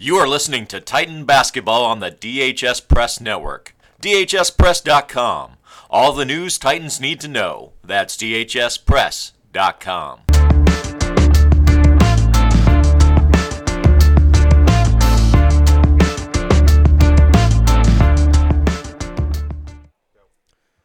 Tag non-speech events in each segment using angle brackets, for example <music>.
You are listening to Titan Basketball on the DHS Press Network. DHSPress.com. All the news Titans need to know. That's DHSPress.com.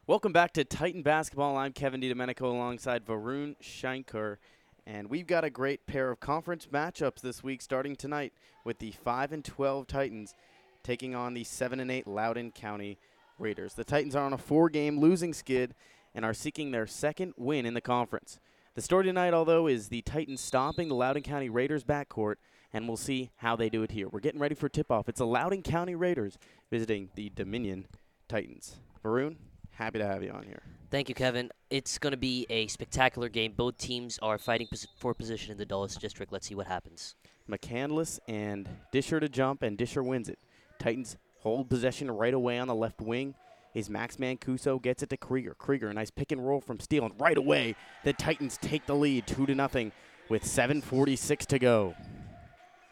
Welcome back to Titan Basketball. I'm Kevin DiDomenico alongside Varun Shankar. And we've got a great pair of conference matchups this week starting tonight with the 5 and 12 Titans taking on the 7 and 8 Loudoun County Raiders. The Titans are on a four-game losing skid and are seeking their second win in the conference. The story tonight, although, is the Titans stopping the Loudoun County Raiders backcourt, and we'll see how they do it here. We're getting ready for tip-off. It's the Loudoun County Raiders visiting the Dominion Titans. Varun, happy to have you on here. Thank you, Kevin. It's going to be a spectacular game. Both teams are fighting pos- for position in the Dulles District. Let's see what happens. McCandless and Disher to jump, and Disher wins it. Titans hold possession right away on the left wing. Is Max Mancuso gets it to Krieger. Krieger, a nice pick and roll from Steele, and right away the Titans take the lead, two to nothing, with 7:46 to go.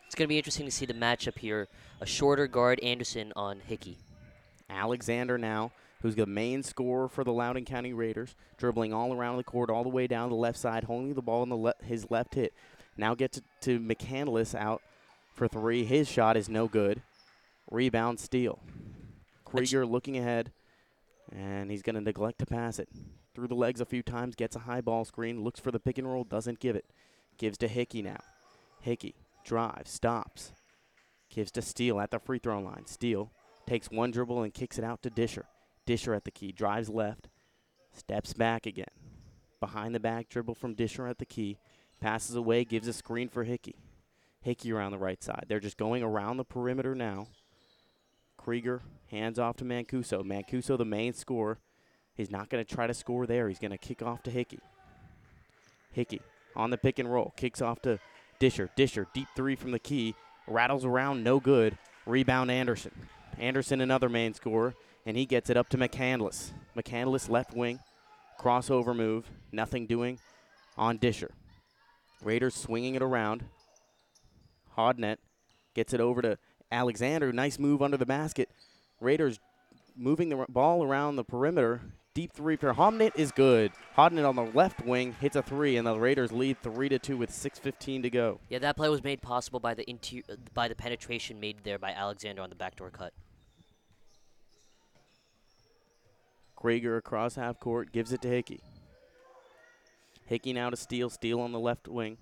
It's going to be interesting to see the matchup here. A shorter guard, Anderson, on Hickey. Alexander now, who's the main scorer for the Loudoun County Raiders, dribbling all around the court, all the way down the left side, holding the ball in the le- his left hit. Now gets it to McCandless out for three. His shot is no good. Rebound steal. Krieger looking ahead, and he's going to neglect to pass it. Through the legs a few times, gets a high ball screen, looks for the pick and roll, doesn't give it. Gives to Hickey now. Hickey drives, stops. Gives to Steele at the free throw line. Steele takes one dribble and kicks it out to Disher. Disher at the key, drives left, steps back again. Behind the back dribble from Disher at the key, passes away, gives a screen for Hickey. Hickey around the right side. They're just going around the perimeter now. Krieger hands off to Mancuso. Mancuso, the main scorer. He's not going to try to score there. He's going to kick off to Hickey. Hickey on the pick and roll. Kicks off to Disher. Disher, deep three from the key. Rattles around, no good. Rebound Anderson. Anderson, another main scorer, and he gets it up to McCandless. McCandless left wing. Crossover move. Nothing doing on Disher. Raiders swinging it around. Hodnet gets it over to Alexander. Nice move under the basket. Raiders moving the ball around the perimeter. Deep three for Hodnet is good. Hodnet on the left wing hits a three, and the Raiders lead three to two with 6:15 to go. Yeah, that play was made possible by the by the penetration made there by Alexander on the backdoor cut. Krieger across half court gives it to Hickey. Hickey now to Steele. Steele on the left wing.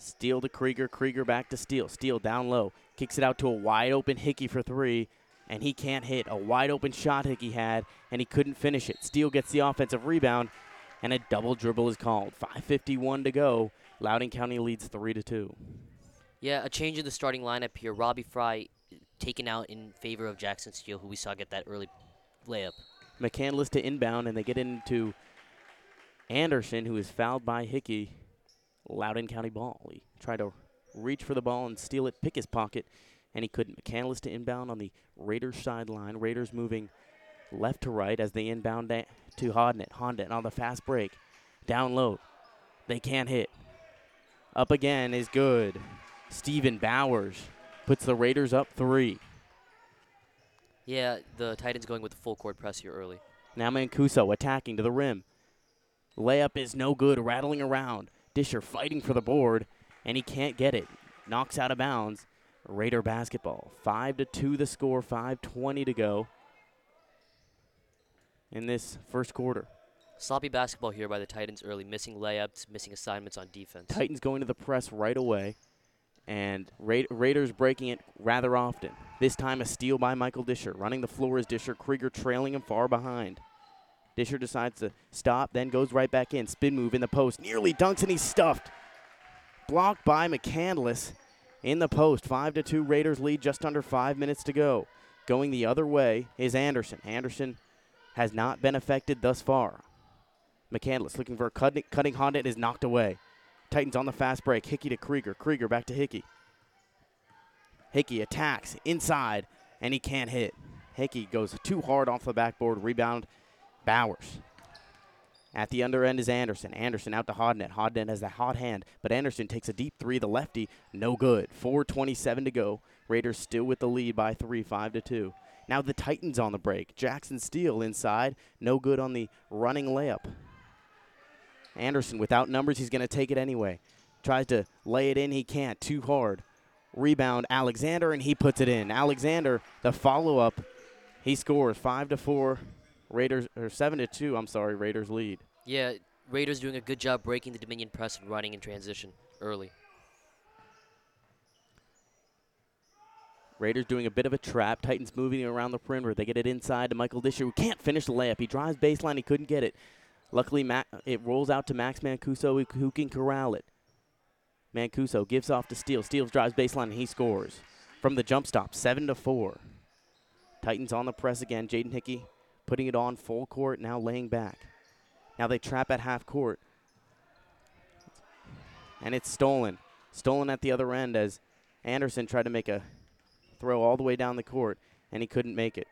Steele to Krieger. Krieger back to Steele. Steele down low. Kicks it out to a wide open Hickey for three, and he can't hit. A wide open shot Hickey had, and he couldn't finish it. Steele gets the offensive rebound, and a double dribble is called. 5.51 to go. Loudoun County leads 3 to 2. Yeah, a change in the starting lineup here. Robbie Fry taken out in favor of Jackson Steele, who we saw get that early layup. McCandless to inbound, and they get into Anderson, who is fouled by Hickey. Loudoun County ball. He tried to reach for the ball and steal it, pick his pocket, and he couldn't. McCandless to inbound on the Raiders sideline. Raiders moving left to right as they inbound to Hodnet. Hodnet on the fast break. Down low. They can't hit. Up again is good. Steven Bowers puts the Raiders up three. Yeah, the Titans going with the full court press here early. Now Mancuso attacking to the rim. Layup is no good, rattling around. Disher fighting for the board, and he can't get it. Knocks out of bounds. Raider basketball. Five to two the score. Five twenty to go in this first quarter. Sloppy basketball here by the Titans early, missing layups, missing assignments on defense. Titans going to the press right away, and Ra- Raiders breaking it rather often. This time a steal by Michael Disher. Running the floor is Disher. Krieger trailing him far behind. Disher decides to stop, then goes right back in. Spin move in the post. Nearly dunks, and he's stuffed. Blocked by McCandless in the post. 5 to 2 Raiders lead just under five minutes to go. Going the other way is Anderson. Anderson has not been affected thus far. McCandless looking for a cutting, cutting Honda and is knocked away. Titans on the fast break. Hickey to Krieger. Krieger back to Hickey. Hickey attacks inside, and he can't hit. Hickey goes too hard off the backboard. Rebound, Bowers. At the under end is Anderson. Anderson out to Hodnet. Hodnet has the hot hand, but Anderson takes a deep three. The lefty, no good. 4:27 to go. Raiders still with the lead by three, five to two. Now the Titans on the break. Jackson Steele inside, no good on the running layup. Anderson without numbers, he's going to take it anyway. Tries to lay it in, he can't. Too hard. Rebound Alexander, and he puts it in. Alexander, the follow up, he scores five to four. Raiders or seven to two. I'm sorry, Raiders lead. Yeah, Raiders doing a good job breaking the Dominion press and running in transition early. Raiders doing a bit of a trap. Titans moving around the perimeter. They get it inside to Michael Disher, who can't finish the layup. He drives baseline. He couldn't get it. Luckily, Ma- it rolls out to Max Mancuso, who can corral it. Mancuso gives off to Steele. Steele drives baseline, and he scores. From the jump stop, 7 to 4. Titans on the press again. Jaden Hickey putting it on full court, now laying back. Now they trap at half court. And it's stolen. Stolen at the other end as Anderson tried to make a throw all the way down the court, and he couldn't make it.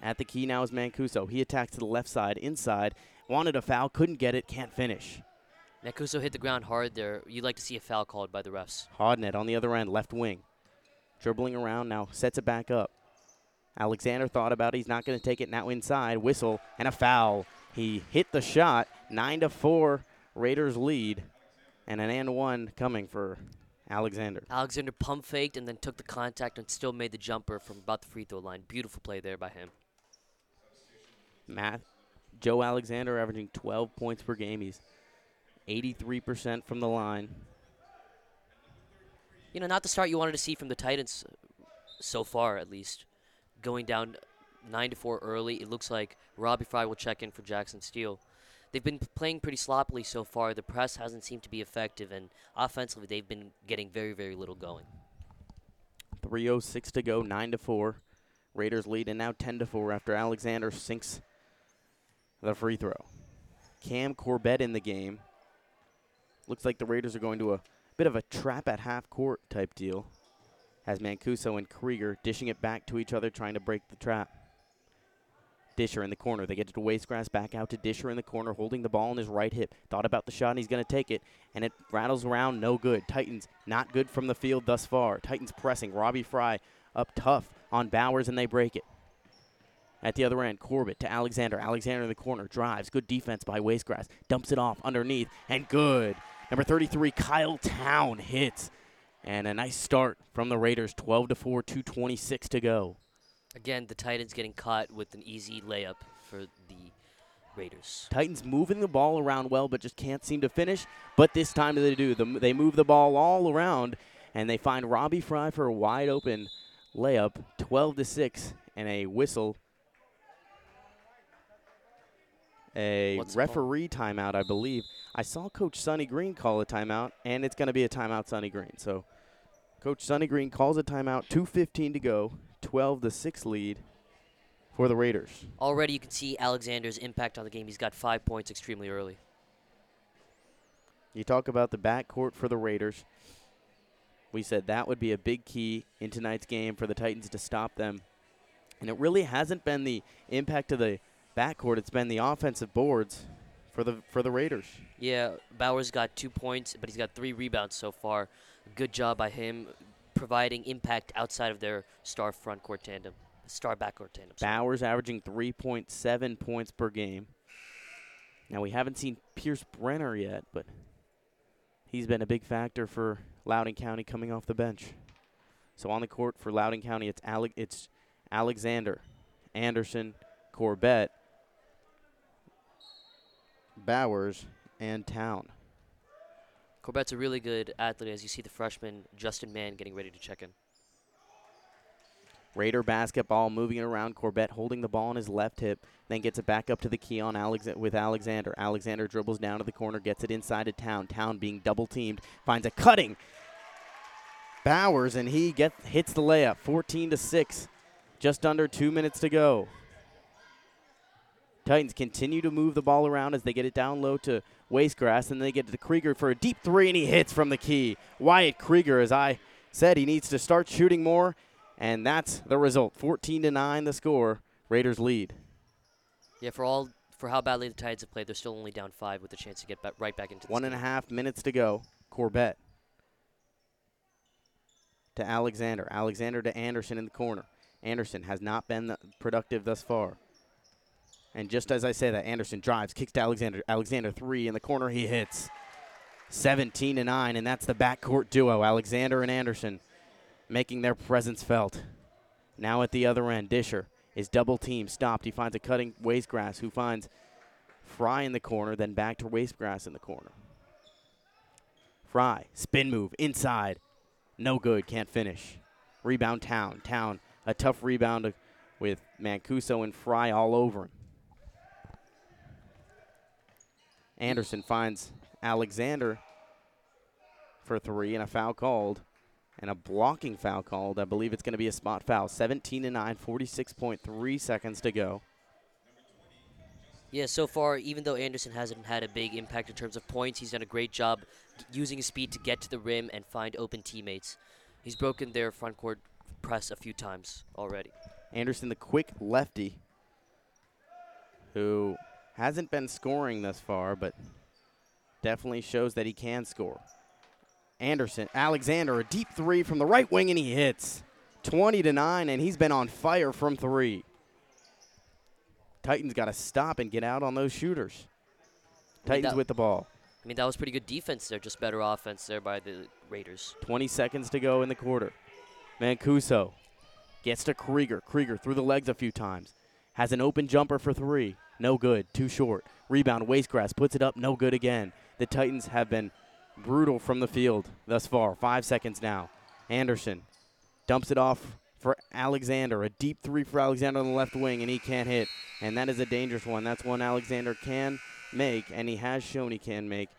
At the key now is Mancuso. He attacks to the left side, inside. Wanted a foul, couldn't get it, can't finish. Mancuso hit the ground hard there. You'd like to see a foul called by the refs. Hodnet on the other end, left wing. Dribbling around now, sets it back up. Alexander thought about it. He's not going to take it now inside. Whistle and a foul. He hit the shot. Nine to four. Raiders lead, and an and one coming for Alexander. Alexander pump faked and then took the contact and still made the jumper from about the free throw line. Beautiful play there by him. Matt, Joe Alexander averaging 12 points per game. He's 83% from the line. You know, not the start you wanted to see from the Titans uh, so far, at least. Going down 9 to 4 early, it looks like Robbie Fry will check in for Jackson Steele. They've been playing pretty sloppily so far. The press hasn't seemed to be effective, and offensively, they've been getting very, very little going. 306 to go, 9 to 4. Raiders lead and now 10 to 4 after Alexander sinks the free throw. Cam Corbett in the game. Looks like the Raiders are going to a bit of a trap at half court type deal. Has Mancuso and Krieger dishing it back to each other, trying to break the trap. Disher in the corner. They get it to Wastegrass, back out to Disher in the corner, holding the ball in his right hip. Thought about the shot, and he's going to take it, and it rattles around, no good. Titans not good from the field thus far. Titans pressing. Robbie Fry up tough on Bowers, and they break it. At the other end, Corbett to Alexander. Alexander in the corner drives. Good defense by Wastegrass. Dumps it off underneath, and good. Number 33, Kyle Town hits. And a nice start from the Raiders, 12 to 4, 226 to go. Again, the Titans getting caught with an easy layup for the Raiders. Titans moving the ball around well, but just can't seem to finish. But this time they do. They move the ball all around, and they find Robbie Fry for a wide open layup, 12 to 6, and a whistle. A What's referee timeout, I believe. I saw Coach Sonny Green call a timeout, and it's going to be a timeout, Sonny Green. So, Coach Sonny Green calls a timeout. 2:15 to go. 12 to 6 lead for the Raiders. Already, you can see Alexander's impact on the game. He's got five points extremely early. You talk about the backcourt for the Raiders. We said that would be a big key in tonight's game for the Titans to stop them. And it really hasn't been the impact of the backcourt, it's been the offensive boards for the for the Raiders. Yeah, Bowers got two points, but he's got three rebounds so far. Good job by him providing impact outside of their star front court tandem, star backcourt tandem. Bowers averaging 3.7 points per game. Now we haven't seen Pierce Brenner yet, but he's been a big factor for Loudoun County coming off the bench. So on the court for Loudoun County, it's Ale- it's Alexander, Anderson, Corbett, Bowers, and Town. Corbett's a really good athlete, as you see the freshman Justin Mann getting ready to check in. Raider basketball moving it around. Corbett holding the ball on his left hip, then gets it back up to the key on Alex- with Alexander. Alexander dribbles down to the corner, gets it inside to Town. Town being double teamed, finds a cutting Bowers, and he get hits the layup. 14 to six, just under two minutes to go. Titans continue to move the ball around as they get it down low to Wastegrass, and they get to Krieger for a deep three, and he hits from the key. Wyatt Krieger, as I said, he needs to start shooting more, and that's the result. 14 to nine, the score. Raiders lead. Yeah, for all for how badly the Titans have played, they're still only down five with a chance to get ba- right back into One and a game. half minutes to go. Corbett to Alexander. Alexander to Anderson in the corner. Anderson has not been productive thus far. And just as I say that, Anderson drives, kicks to Alexander. Alexander three in the corner, he hits. 17 to 9, and that's the backcourt duo, Alexander and Anderson, making their presence felt. Now at the other end, Disher is double team stopped. He finds a cutting Wastegrass who finds Fry in the corner, then back to Wastegrass in the corner. Fry, spin move, inside. No good, can't finish. Rebound Town. Town, a tough rebound with Mancuso and Fry all over him. Anderson finds Alexander for three and a foul called and a blocking foul called. I believe it's going to be a spot foul. 17 to 9, 46.3 seconds to go. Yeah, so far, even though Anderson hasn't had a big impact in terms of points, he's done a great job using his speed to get to the rim and find open teammates. He's broken their front court press a few times already. Anderson, the quick lefty, who hasn't been scoring thus far, but definitely shows that he can score. Anderson, Alexander, a deep three from the right wing, and he hits 20 to 9, and he's been on fire from three. Titans got to stop and get out on those shooters. I mean, Titans that- with the ball. I mean, that was pretty good defense there, just better offense there by the Raiders. 20 seconds to go in the quarter. Mancuso gets to Krieger. Krieger through the legs a few times. Has an open jumper for three. No good. Too short. Rebound. Wastegrass puts it up. No good again. The Titans have been brutal from the field thus far. Five seconds now. Anderson dumps it off for Alexander. A deep three for Alexander on the left wing, and he can't hit. And that is a dangerous one. That's one Alexander can make, and he has shown he can make.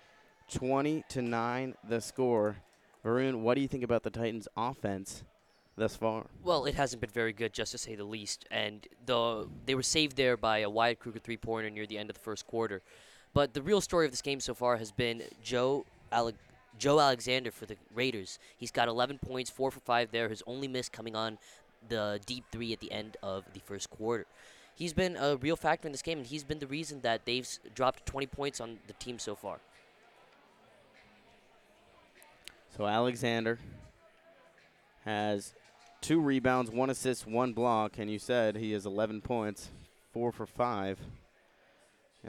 20 to 9 the score. Varun, what do you think about the Titans' offense thus far? Well, it hasn't been very good, just to say the least. And the they were saved there by a Wyatt Kruger three-pointer near the end of the first quarter. But the real story of this game so far has been Joe Ale- Joe Alexander for the Raiders. He's got 11 points, four for five there. His only miss coming on the deep three at the end of the first quarter. He's been a real factor in this game, and he's been the reason that they've dropped 20 points on the team so far. So Alexander has two rebounds, one assist, one block, and you said he has 11 points, four for five.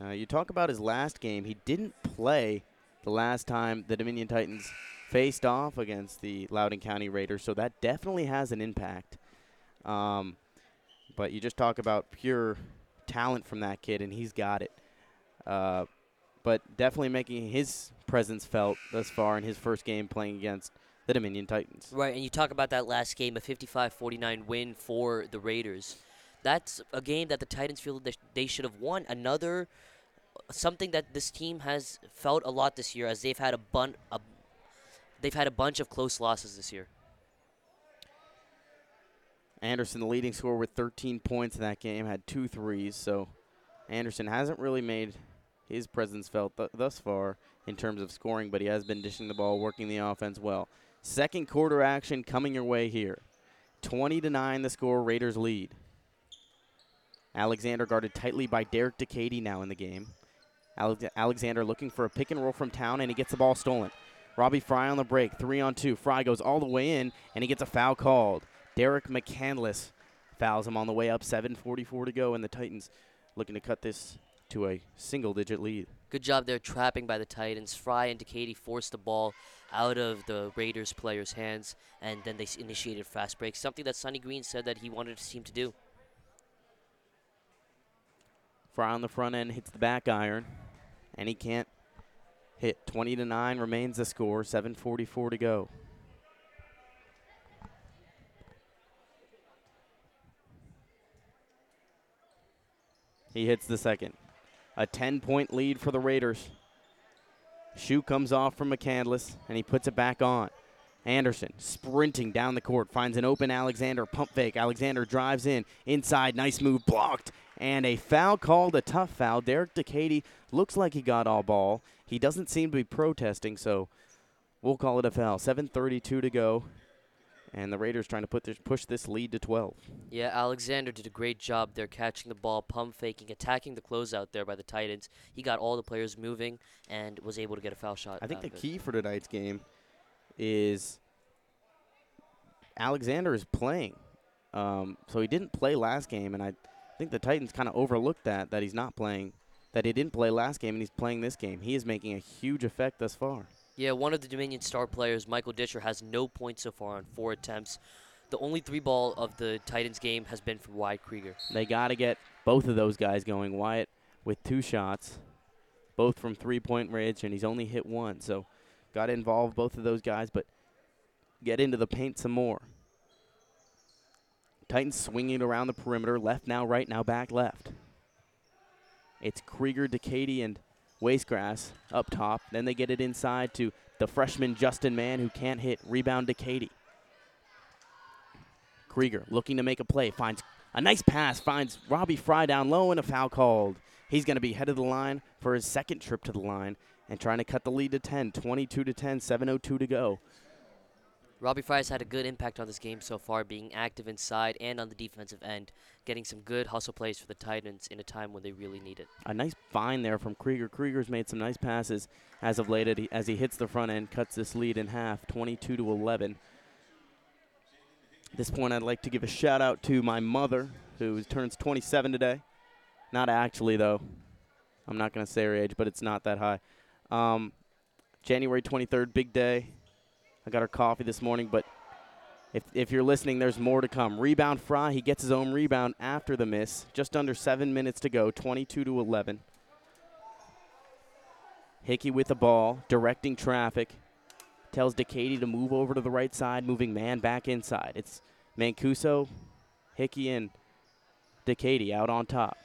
Uh, you talk about his last game. He didn't play the last time the Dominion Titans faced off against the Loudoun County Raiders, so that definitely has an impact. Um, but you just talk about pure talent from that kid, and he's got it. Uh, but definitely making his presence felt thus far in his first game playing against the Dominion Titans. Right, and you talk about that last game, a 55-49 win for the Raiders. That's a game that the Titans feel that they should have won. Another something that this team has felt a lot this year, as they've had a bun, a, they've had a bunch of close losses this year. Anderson, the leading scorer with 13 points in that game, had two threes. So Anderson hasn't really made his presence felt th- thus far in terms of scoring, but he has been dishing the ball, working the offense well. Second quarter action coming your way here. 20 to 9 the score, Raiders lead. Alexander guarded tightly by Derek Decady now in the game. Alex- Alexander looking for a pick and roll from town, and he gets the ball stolen. Robbie Fry on the break, three on two. Fry goes all the way in, and he gets a foul called. Derek McCandless fouls him on the way up. 7:44 to go, and the Titans looking to cut this to a single-digit lead. Good job there trapping by the Titans. Fry and Decady forced the ball out of the Raiders players' hands, and then they initiated fast breaks, something that Sonny Green said that he wanted his team to do. Fry on the front end hits the back iron, and he can't hit. 20 to 9 remains the score. 7:44 to go. He hits the second. A 10 point lead for the Raiders. Shoe comes off from McCandless, and he puts it back on. Anderson sprinting down the court, finds an open Alexander pump fake. Alexander drives in, inside, nice move, blocked, and a foul called, a tough foul. Derek Decady looks like he got all ball. He doesn't seem to be protesting, so we'll call it a foul. 7:32 to go And the Raiders trying to put this, push this lead to 12. Yeah, Alexander did a great job there catching the ball, pump faking, attacking the closeout there by the Titans. He got all the players moving and was able to get a foul shot. I think the key for tonight's game is Alexander is playing. Um, so he didn't play last game, and I think the Titans kind of overlooked that that he's not playing, that he didn't play last game and he's playing this game. He is making a huge effect thus far. Yeah, one of the Dominion star players, Michael Disher, has no points so far on four attempts. The only three ball of the Titans game has been from Wyatt Krieger. They got to get both of those guys going. Wyatt with two shots, both from three-point range, and he's only hit one. So got to involve both of those guys, but get into the paint some more. Titans swinging around the perimeter, left now, right now, back left. It's Krieger, Decady, and Wastegrass up top. Then they get it inside to the freshman Justin Mann, who can't hit. Rebound Decady. Krieger looking to make a play, finds a nice pass, finds Robbie Fry down low, and a foul called. He's going to be head of the line for his second trip to the line and trying to cut the lead to 10, 22 to 10, 7:02 to go. Robbie Fry's had a good impact on this game so far, being active inside and on the defensive end, getting some good hustle plays for the Titans in a time when they really need it. A nice find there from Krieger. Krieger's made some nice passes as of late as he- hits the front end, cuts this lead in half, 22 to 11. At this point, I'd like to give a shout out to my mother, who turns 27 today. Not actually, though. I'm not going to say her age, but it's not that high. Um, January 23rd, big day. I got her coffee this morning, but if, if you're listening, there's more to come. Rebound Fry, he gets his own rebound after the miss. Just under seven minutes to go, 22 to 11. Hickey with the ball, directing traffic. Tells Decady to move over to the right side, moving man back inside. It's Mancuso, Hickey, and Decady out on top.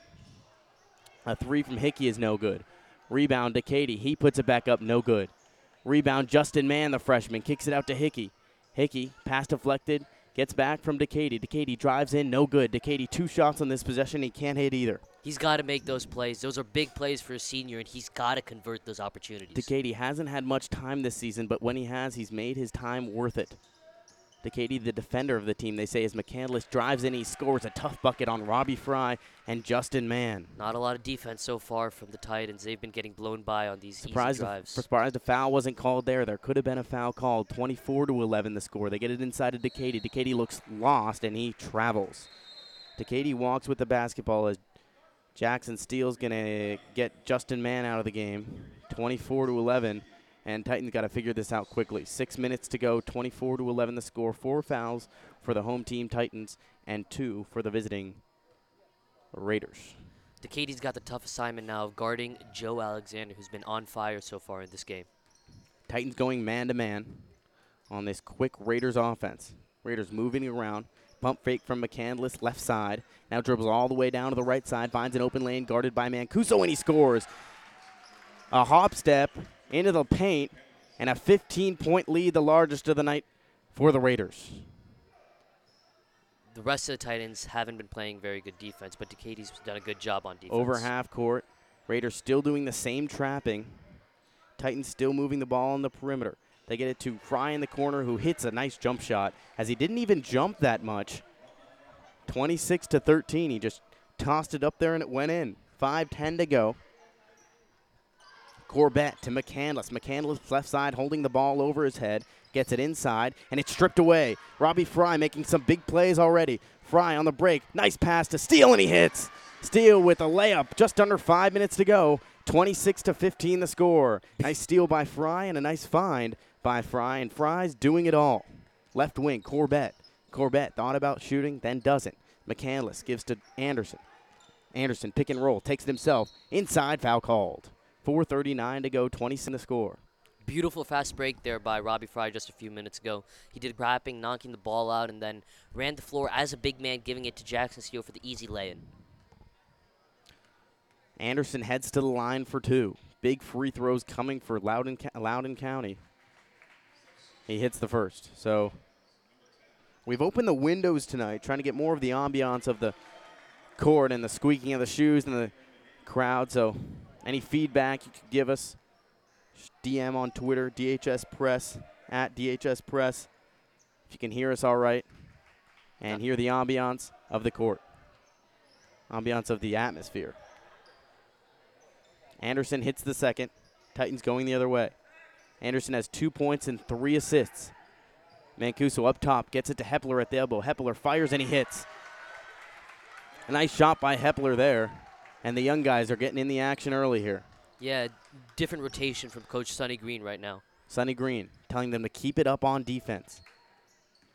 A three from Hickey is no good. Rebound Decady. He puts it back up, no good. Rebound Justin Mann, the freshman, kicks it out to Hickey. Hickey, pass deflected, gets back from Decady. Decady drives in, no good. Decady, two shots on this possession, he can't hit either. He's got to make those plays. Those are big plays for a senior, and he's got to convert those opportunities. Decady hasn't had much time this season, but when he has, he's made his time worth it. Decady, the defender of the team, they say, as McCandless drives in, he scores a tough bucket on Robbie Fry and Justin Mann. Not a lot of defense so far from the Titans. They've been getting blown by on these Surprised, easy a, drives. surprised a foul wasn't called there. There could have been a foul called. 24 to 11 the score. They get it inside to Katie. Decady looks lost and he travels. Decady walks with the basketball as Jackson Steele's gonna get Justin Mann out of the game. 24 to 11, and Titans got to figure this out quickly. Six minutes to go. 24 to 11 the score. Four fouls for the home team Titans and two for the visiting Raiders. Decady's got the tough assignment now of guarding Joe Alexander, who's been on fire so far in this game. Titans going man to man on this quick Raiders offense. Raiders moving around. Pump fake from McCandless, left side. Now dribbles all the way down to the right side. Finds an open lane guarded by Mancuso, and he scores. A hop step into the paint, and a 15 point lead, the largest of the night for the Raiders. The rest of the Titans haven't been playing very good defense, but Decady's done a good job on defense. Over half court. Raiders still doing the same trapping. Titans still moving the ball on the perimeter. They get it to Fry in the corner, who hits a nice jump shot, as he didn't even jump that much. 26 to 13. He just tossed it up there and it went in. 5-10 to go. Corbett to McCandless. McCandless left side holding the ball over his head. Gets it inside, and it's stripped away. Robbie Fry making some big plays already. Fry on the break. Nice pass to Steele, and he hits. Steele with a layup. Just under five minutes to go. 26 to 15 the score. Nice steal by Fry and a nice find by Fry, and Fry's doing it all. Left wing, Corbett. Corbett thought about shooting, then doesn't. McCandless gives to Anderson. Anderson pick and roll, takes it himself. Inside, foul called. 4.39 to go, 20 in the score. Beautiful fast break there by Robbie Fry just a few minutes ago. He did grabbing, knocking the ball out, and then ran the floor as a big man, giving it to Jackson Steele for the easy lay-in. Anderson heads to the line for two. Big free throws coming for Loudoun, Loudoun County. He hits the first. So we've opened the windows tonight, trying to get more of the ambiance of the court and the squeaking of the shoes and the crowd. So any feedback you could give us, DM on Twitter, DHS Press, at DHS Press. if you can hear us all right and hear the ambiance of the court, ambiance of the atmosphere. Anderson hits the second. Titans going the other way. Anderson has two points and three assists. Mancuso up top gets it to Hepler at the elbow. Hepler fires and he hits. A nice shot by Hepler there. And the young guys are getting in the action early here. Yeah, different rotation from Coach Sonny Green right now. Sonny Green telling them to keep it up on defense.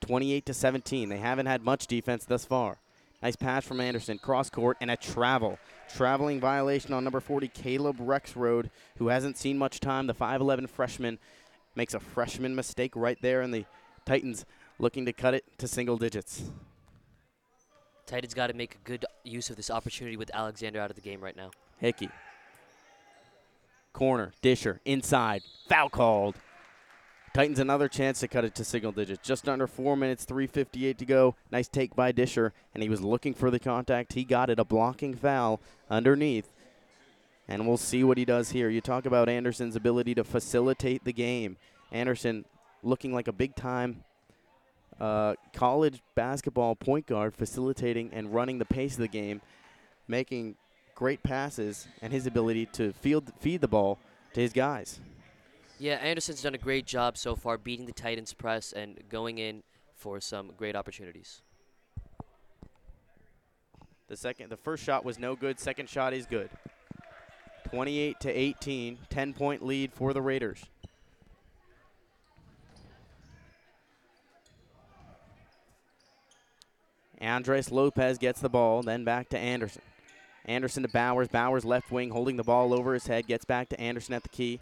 28 to 17. They haven't had much defense thus far. Nice pass from Anderson, cross court, and a travel. Traveling violation on number 40, Caleb Rexroad, who hasn't seen much time. The 5'11 freshman makes a freshman mistake right there, and the Titans looking to cut it to single digits. Titans got to make a good use of this opportunity with Alexander out of the game right now. Hickey. Corner, Disher, inside, foul called. Titans another chance to cut it to single digits. Just under four minutes, 3.58 to go. Nice take by Disher, and he was looking for the contact. He got it, a blocking foul underneath. And we'll see what he does here. You talk about Anderson's ability to facilitate the game. Anderson looking like a big time uh, college basketball point guard, facilitating and running the pace of the game, making great passes, and his ability to field, feed the ball to his guys. Yeah, Anderson's done a great job so far beating the Titans press and going in for some great opportunities. The second the first shot was no good, second shot is good. 28 to 18, 10 point lead for the Raiders. Andres Lopez gets the ball, then back to Anderson. Anderson to Bowers. Bowers left wing holding the ball over his head, gets back to Anderson at the key.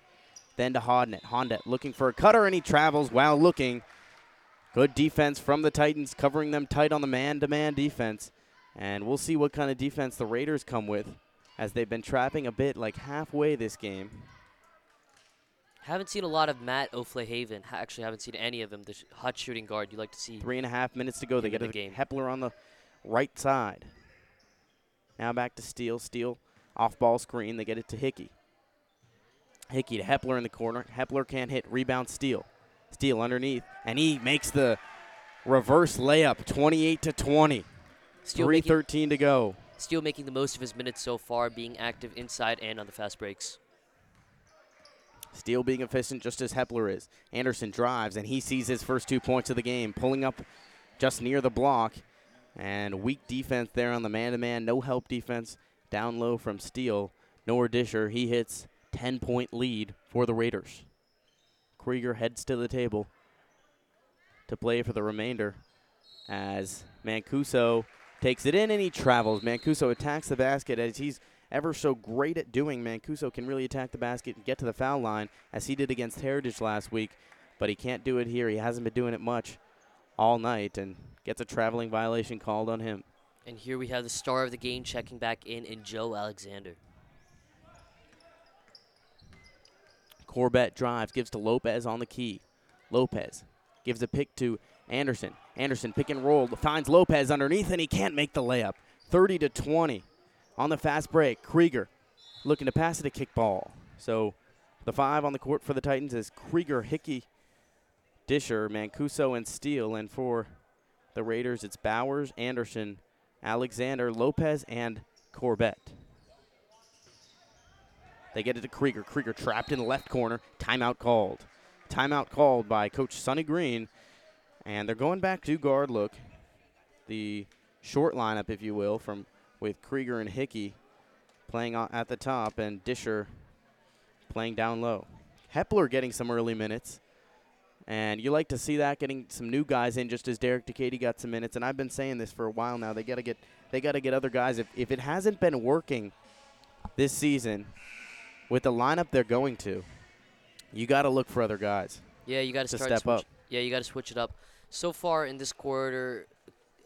Then to Hodnett. Hodnett looking for a cutter, and he travels while looking. Good defense from the Titans, covering them tight on the man to man defense. And we'll see what kind of defense the Raiders come with as they've been trapping a bit like halfway this game. Haven't seen a lot of Matt O'Flahaven. Ha- Actually, haven't seen any of him. The sh- hot shooting guard you like to see. Three and a half minutes to go. They get the game. Hepler on the right side. Now back to Steele. Steele off ball screen. They get it to Hickey. Hickey to Hepler in the corner. Hepler can't hit. Rebound Steele. Steele underneath. And he makes the reverse layup 28 to 20. Steele 313 to go. Steele making the most of his minutes so far, being active inside and on the fast breaks. Steele being efficient just as Hepler is. Anderson drives and he sees his first two points of the game, pulling up just near the block. And weak defense there on the man to man. No help defense down low from Steele. Nor Disher. He hits 10 point lead for the Raiders. Krieger heads to the table to play for the remainder as Mancuso takes it in and he travels. Mancuso attacks the basket as he's ever so great at doing. Mancuso can really attack the basket and get to the foul line as he did against Heritage last week, but he can't do it here. He hasn't been doing it much all night and gets a traveling violation called on him. And here we have the star of the game checking back in in Joe Alexander. Corbett drives, gives to Lopez on the key. Lopez gives a pick to Anderson. Anderson pick and roll, finds Lopez underneath, and he can't make the layup. 30 to 20 on the fast break. Krieger looking to pass it a kickball. So the five on the court for the Titans is Krieger, Hickey, Disher, Mancuso, and Steele. And for the Raiders, it's Bowers, Anderson, Alexander, Lopez, and Corbett. They get it to Krieger. Krieger trapped in the left corner. Timeout called. Timeout called by Coach Sonny Green. And they're going back to guard look. The short lineup, if you will, from with Krieger and Hickey playing at the top and Disher playing down low. Hepler getting some early minutes. And you like to see that getting some new guys in just as Derek Decady got some minutes. And I've been saying this for a while now. They gotta get they gotta get other guys. If if it hasn't been working this season with the lineup they're going to, you gotta look for other guys. Yeah, you got To start step up. Yeah, you got to switch it up. So far in this quarter,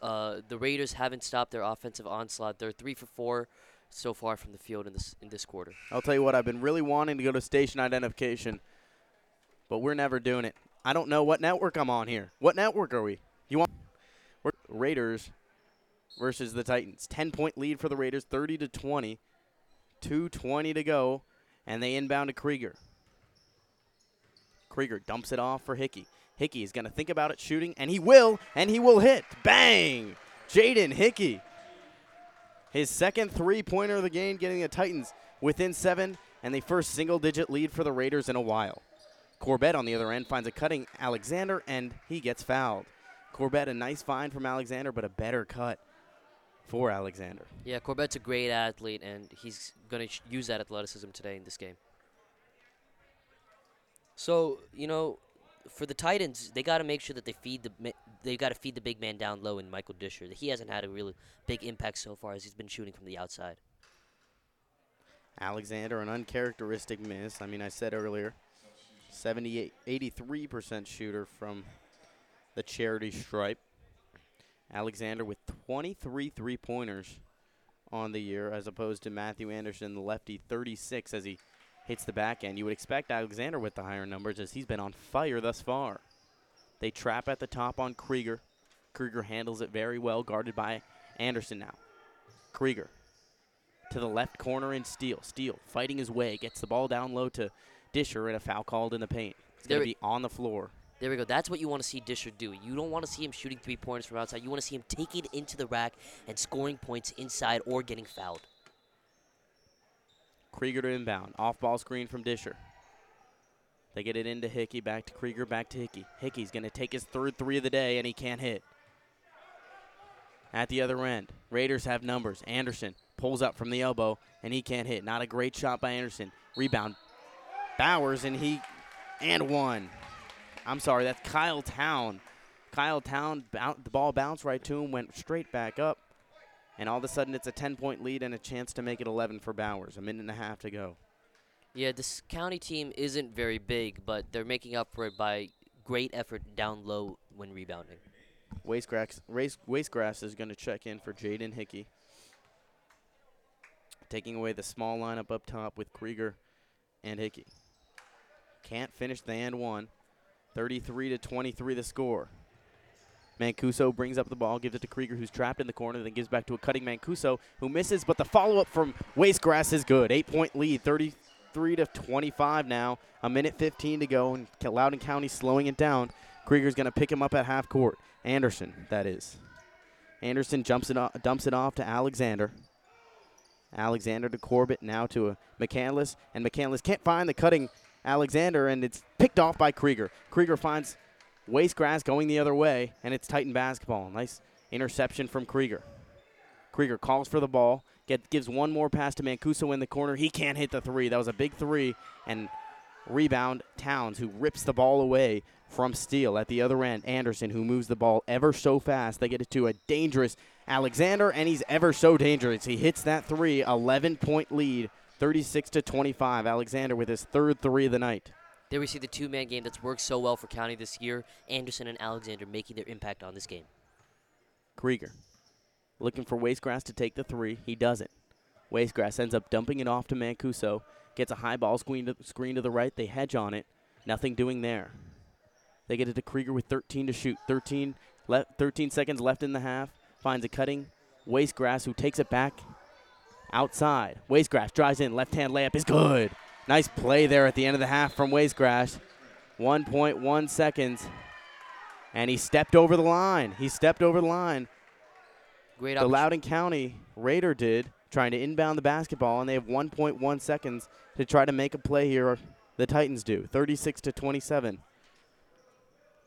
uh, the Raiders haven't stopped their offensive onslaught. They're three for four so far from the field in this in this quarter. I'll tell you what, I've been really wanting to go to station identification, but we're never doing it. I don't know what network I'm on here. What network are we? You want we're Raiders versus the Titans. 10 point lead for the Raiders, 30 to 20. 220 to go, and they inbound to Krieger. Krieger dumps it off for Hickey. Hickey is going to think about it shooting, and he will, and he will hit. Bang! Jaden Hickey. His second three pointer of the game, getting the Titans within seven and the first single digit lead for the Raiders in a while. Corbett on the other end finds a cutting Alexander, and he gets fouled. Corbett, a nice find from Alexander, but a better cut for Alexander. Yeah, Corbett's a great athlete, and he's going to use that athleticism today in this game. So you know, for the Titans, they got to make sure that they feed the they got to feed the big man down low in Michael Disher. He hasn't had a really big impact so far as he's been shooting from the outside. Alexander, an uncharacteristic miss. I mean, I said earlier, 78, 83% shooter from the charity stripe. Alexander with 23 three pointers on the year, as opposed to Matthew Anderson, the lefty, 36 as he hits the back end. You would expect Alexander with the higher numbers as he's been on fire thus far. They trap at the top on Krieger. Krieger handles it very well, guarded by Anderson now. Krieger to the left corner and Steele. Steele fighting his way, gets the ball down low to Disher and a foul called in the paint. It's going to be on the floor. There we go. That's what you want to see Disher do. You don't want to see him shooting three pointers from outside. You want to see him taking it into the rack and scoring points inside or getting fouled. Krieger to inbound. Off ball screen from Disher. They get it into Hickey, back to Krieger, back to Hickey. Hickey's going to take his third three of the day, and he can't hit. At the other end, Raiders have numbers. Anderson pulls up from the elbow, and he can't hit. Not a great shot by Anderson. Rebound. Bowers, and he, and one. I'm sorry, that's Kyle Town. Kyle Town, the ball bounced right to him, went straight back up. And all of a sudden, it's a 10 point lead and a chance to make it 11 for Bowers. A minute and a half to go. Yeah, this county team isn't very big, but they're making up for it by great effort down low when rebounding. Wastegrass, Race, Wastegrass is going to check in for Jaden Hickey. Taking away the small lineup up top with Krieger and Hickey. Can't finish the and one. 33 to 23 the score. Mancuso brings up the ball, gives it to Krieger, who's trapped in the corner, then gives back to a cutting Mancuso, who misses, but the follow up from Wastegrass is good. Eight point lead, 33 to 25 now. A minute 15 to go, and Loudoun County slowing it down. Krieger's going to pick him up at half court. Anderson, that is. Anderson jumps it off, dumps it off to Alexander. Alexander to Corbett, now to a McCandless, and McCandless can't find the cutting Alexander, and it's picked off by Krieger. Krieger finds Wastegrass going the other way, and it's Titan basketball. Nice interception from Krieger. Krieger calls for the ball, get, gives one more pass to Mancuso in the corner. He can't hit the three. That was a big three, and rebound Towns, who rips the ball away from Steele at the other end. Anderson, who moves the ball ever so fast. They get it to a dangerous Alexander, and he's ever so dangerous. He hits that three, 11 point lead, 36 to 25. Alexander with his third three of the night. There we see the two-man game that's worked so well for County this year. Anderson and Alexander making their impact on this game. Krieger looking for Wastegrass to take the three. He doesn't. Wastegrass ends up dumping it off to Mancuso. Gets a high ball screen to, screen to the right. They hedge on it. Nothing doing there. They get it to Krieger with 13 to shoot. 13, le- 13 seconds left in the half. Finds a cutting Wastegrass who takes it back outside. Wastegrass drives in. Left hand layup is good. Nice play there at the end of the half from Wastegrass. 1.1 seconds. And he stepped over the line. He stepped over the line Great the. Loudoun County Raider did, trying to inbound the basketball, and they have 1.1 seconds to try to make a play here. The Titans do, 36 to 27.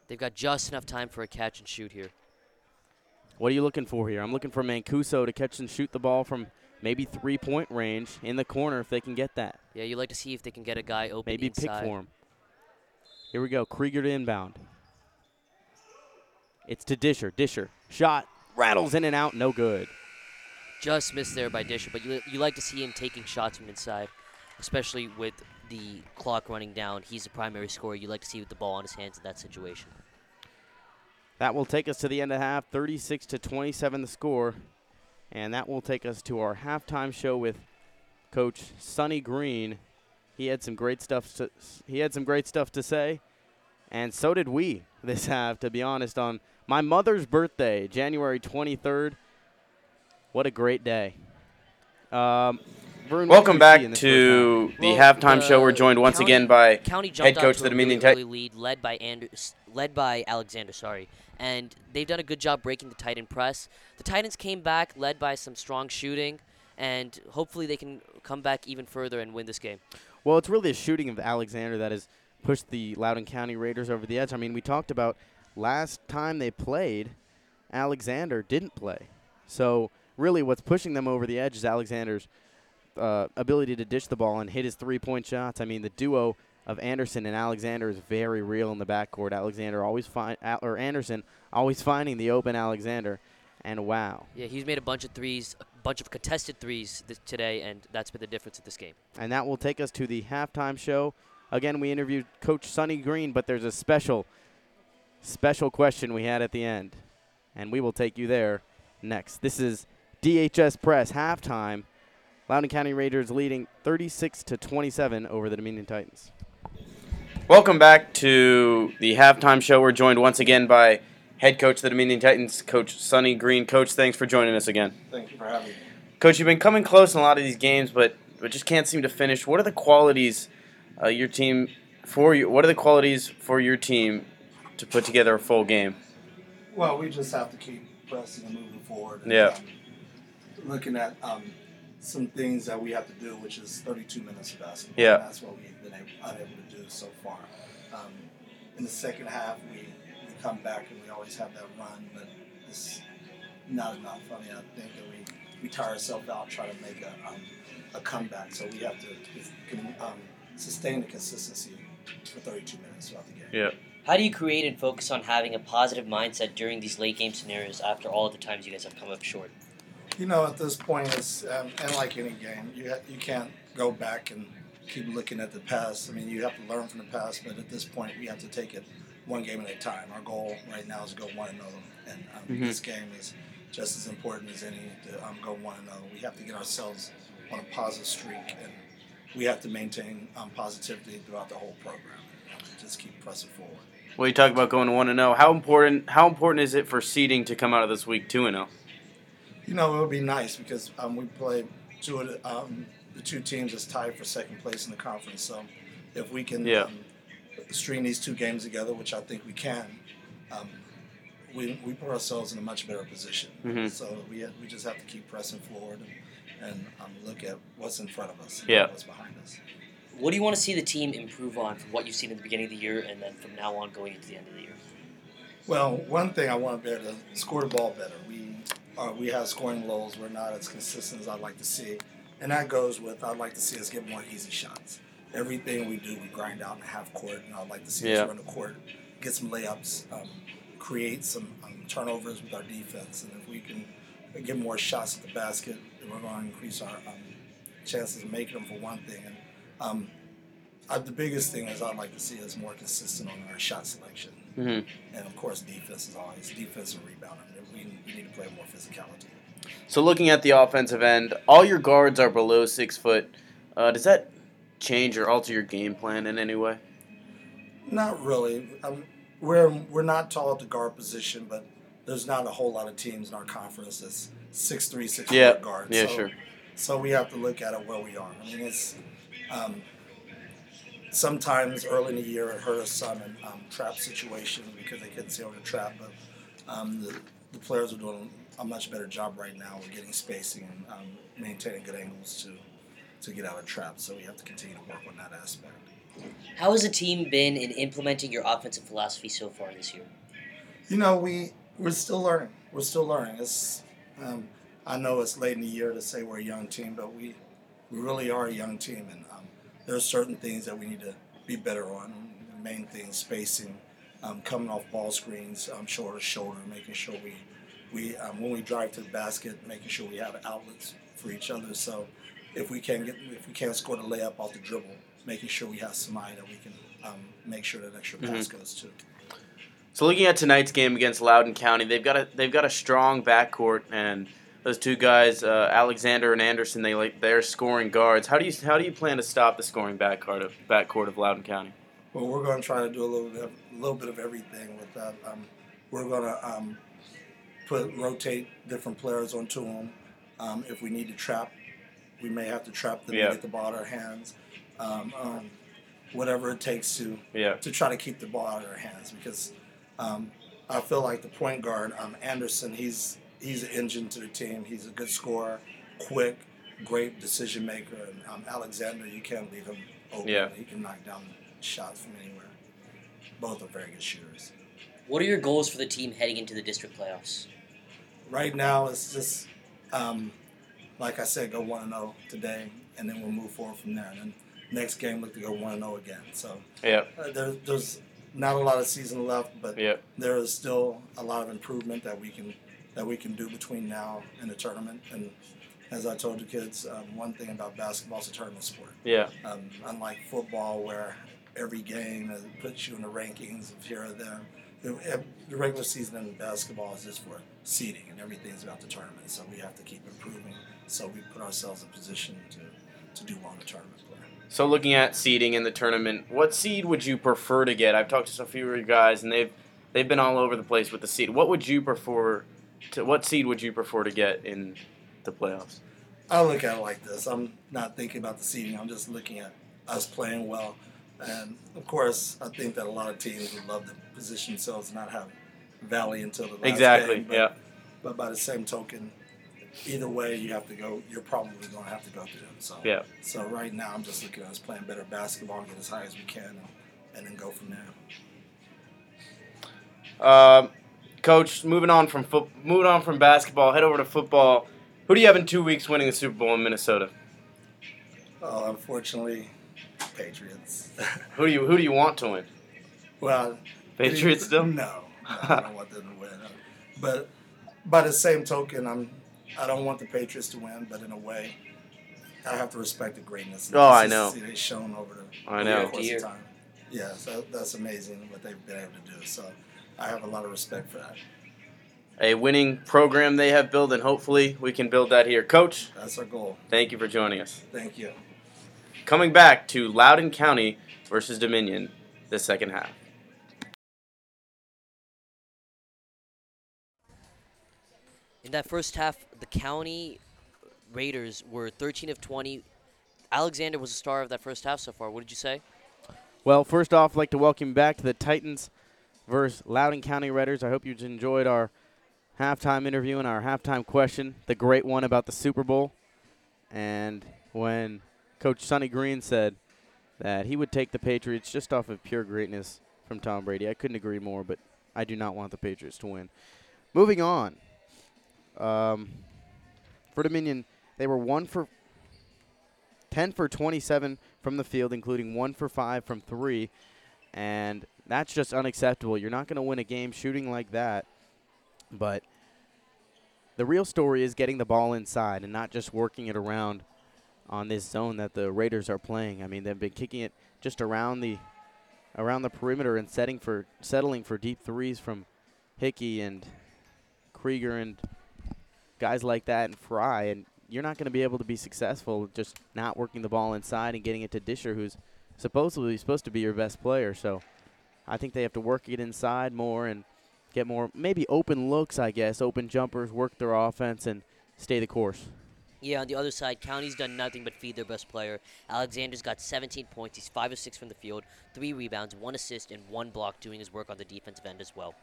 They've got just enough time for a catch and shoot here. What are you looking for here? I'm looking for Mancuso to catch and shoot the ball from maybe three-point range in the corner if they can get that. Yeah, you like to see if they can get a guy open Maybe pick for him. Here we go. Krieger to inbound. It's to Disher. Disher shot rattles in and out, no good. Just missed there by Disher, but you, you like to see him taking shots from inside, especially with the clock running down. He's the primary scorer. You like to see with the ball on his hands in that situation. That will take us to the end of half, 36 to 27 the score. And that will take us to our halftime show with coach Sonny Green. He had some great stuff to, he had some great stuff to say. And so did we <laughs> this half to be honest on my mother's birthday, January 23rd. What a great day. Um, Vern, Welcome back see in this to the Well, halftime show. We're joined once county- again by County head jumped out coach to of the a Dominion really Tit- lead, led by Anders, led by Alexander. Sorry, and they've done a good job breaking the Titan press. The Titans came back, led by some strong shooting, and hopefully they can come back even further and win this game. Well, it's really a shooting of Alexander that has pushed the Loudoun County Raiders over the edge. I mean, we talked about last time they played, Alexander didn't play. So, really, what's pushing them over the edge is Alexander's uh, ability to dish the ball and hit his three point shots. I mean, the duo of Anderson and Alexander is very real in the backcourt. Alexander always find, or Anderson always finding the open Alexander. And wow. Yeah, he's made a bunch of threes, a bunch of contested threes th- today, and that's been the difference of this game. And that will take us to the halftime show. Again, we interviewed Coach Sonny Green, but there's a special, special question we had at the end. And we will take you there next. This is DHS Press halftime. Loudoun County Raiders leading 36 to 27 over the Dominion Titans. Welcome back to the halftime show. We're joined once again by head coach of the Dominion Titans, Coach Sonny Green. Coach, thanks for joining us again. Thank you for having me. Coach, you've been coming close in a lot of these games, but but just can't seem to finish. What are the qualities uh, your team for you? What are the qualities for your team to put together a full game? Well, we just have to keep pressing and moving forward. And, Yeah. um, looking at um, some things that we have to do, which is 32 minutes of basketball. Yeah. That's what we've been able, unable to do so far. Um, in the second half, we, we come back and we always have that run, but it's not enough. I mean, I think that we, we tire ourselves out trying to make a, um, a comeback. So we have to can, um, sustain the consistency for 32 minutes throughout the game. Yeah. How do you create and focus on having a positive mindset during these late game scenarios after all the times you guys have come up short? You know, at this point, it's um, and like any game, you ha- you can't go back and keep looking at the past. I mean, you have to learn from the past, but at this point, we have to take it one game at a time. Our goal right now is to go one and zero, and um, Mhm. this game is just as important as any to um, go one and zero. We have to get ourselves on a positive streak, and we have to maintain um, positivity throughout the whole program. Just keep pressing forward. Well, you talk about going one and zero. How important? How important is it for seeding to come out of this week two and zero? You know, it would be nice because um, we play two of the, um, the two teams that's tied for second place in the conference. So if we can Yeah. um, string these two games together, which I think we can, um, we, we put ourselves in a much better position. Mhm. So we have, we just have to keep pressing forward and, and um, look at what's in front of us, and Yeah. what's behind us. What do you want to see the team improve on from what you've seen in the beginning of the year and then from now on going into the end of the year? Well, one thing I want to be able to score the ball better. We uh, we have scoring lows. We're not as consistent as I'd like to see, and that goes with I'd like to see us get more easy shots. Everything we do, we grind out in half court, and I'd like to see Yeah. us run the court, get some layups, um, create some um, turnovers with our defense, and if we can get more shots at the basket, then we're going to increase our um, chances of making them for one thing. And um, uh, the biggest thing is I'd like to see us more consistent on our shot selection. Mm-hmm. And of course, defense is always defense and rebounding. We, we need to play more physicality. So looking at the offensive end, all your guards are below six foot. Uh, does that change or alter your game plan in any way? Not really. Um, we're we're not tall at the guard position, but there's not a whole lot of teams in our conference that's six three, six four Yeah. guards. Yeah, so, sure. So we have to look at it where we are. I mean, it's um, sometimes early in the year it hurt us some in um, trap situations because they couldn't see over the trap, but um, the, the players are doing a much better job right now with getting spacing and um, maintaining good angles to to get out of traps. So we have to continue to work on that aspect. How has the team been in implementing your offensive philosophy so far this year? You know, we we're still learning. We're still learning. It's um, I know it's late in the year to say we're a young team, but we we really are a young team, and um, there are certain things that we need to be better on. The main thing, spacing, um, coming off ball screens, um, shoulder to shoulder, making sure we we um, when we drive to the basket, making sure we have outlets for each other. So if we can get if we can't score the layup off the dribble, making sure we have somebody that we can um, make sure that extra pass goes to. So looking at tonight's game against Loudoun County, they've got a they've got a strong backcourt, and those two guys, uh, Alexander and Anderson, they like they're scoring guards. How do you how do you plan to stop the scoring backcourt of backcourt of Loudoun County? Well, we're going to try to do a little bit, of, a little bit of everything with that. Um, we're going to um, put rotate different players onto them. Um, if we need to trap we may have to trap them Yeah. and get the ball out of our hands. Um, um, whatever it takes to Yeah. to try to keep the ball out of our hands because um, I feel like the point guard um, Anderson he's he's an engine to the team. He's a good scorer, quick, great decision maker. And um, Alexander, you can't leave him open. Yeah. He can knock down shots from anywhere. Both are very good shooters. What are your goals for the team heading into the district playoffs? Right now, it's just um, like I said, go one and zero today, and then we'll move forward from there. And then next game, look to go one and zero again. So Yeah. uh, there, there's not a lot of season left, but Yeah. there is still a lot of improvement that we can that we can do between now and the tournament. And as I told the kids, um, one thing about basketball is a tournament sport. Yeah. Um, unlike football, where every game uh, puts you in the rankings of here or there, the, the regular season in basketball is just for seeding, and everything's about the tournament. So we have to keep improving. So we put ourselves in position to, to do well in the tournament play. So looking at seeding in the tournament, what seed would you prefer to get? I've talked to some few of you guys, and they've they've been all over the place with the seed. What would you prefer? To what seed would you prefer to get in the playoffs? I look at it like this. I'm not thinking about the seeding. I'm just looking at us playing well. And of course, I think that a lot of teams would love to position themselves and not have Valley until the last Exactly. game, but- Yeah. But by the same token, either way, you have to go. You're probably going to have to go through them. So Yeah. So right now, I'm just looking at us playing better basketball and get as high as we can, and, and then go from there. Um, Coach, moving on from foot, moving on from basketball, head over to football. Who do you have in two weeks winning the Super Bowl in Minnesota? Oh, unfortunately, Patriots. Who do you who do you want to win? well, Patriots still? No, <laughs> no I don't want them to win. But by the same token, I'm I don't want the Patriots to win, but in a way, I have to respect the greatness. Oh, I know. They've shown over the I over know. the course of time. Yes, that, that's amazing what they've been able to do. So I have a lot of respect for that. A winning program they have built, and hopefully we can build that here. Coach, That's our goal. thank you for joining us. Thank you. Coming back to Loudoun County versus Dominion, the second half. In that first half, the county Raiders were 13 of 20. Alexander was the star of that first half so far. What did you say? Well, first off, I'd like to welcome you back to the Titans versus Loudoun County Raiders. I hope you enjoyed our halftime interview and our halftime question, the great one about the Super Bowl. And when Coach Sonny Green said that he would take the Patriots just off of pure greatness from Tom Brady, I couldn't agree more, but I do not want the Patriots to win. Moving on. Um, for Dominion, they were one for 10 for 27 from the field, including one for five from three. And that's just unacceptable. You're not going to win a game shooting like that. But the real story is getting the ball inside and not just working it around on this zone that the Raiders are playing. I mean, they've been kicking it just around the around the perimeter and setting for settling for deep threes from Hickey and Krieger and guys like that and Fry and you're not going to be able to be successful just not working the ball inside and getting it to Disher, who's supposedly supposed to be your best player. So I think they have to work it inside more and get more, maybe open looks, I guess, open jumpers, work their offense, and stay the course. Yeah, on the other side, County's done nothing but feed their best player. Alexander's got 17 points. He's 5 of 6 from the field, 3 rebounds, 1 assist, and 1 block doing his work on the defensive end as well.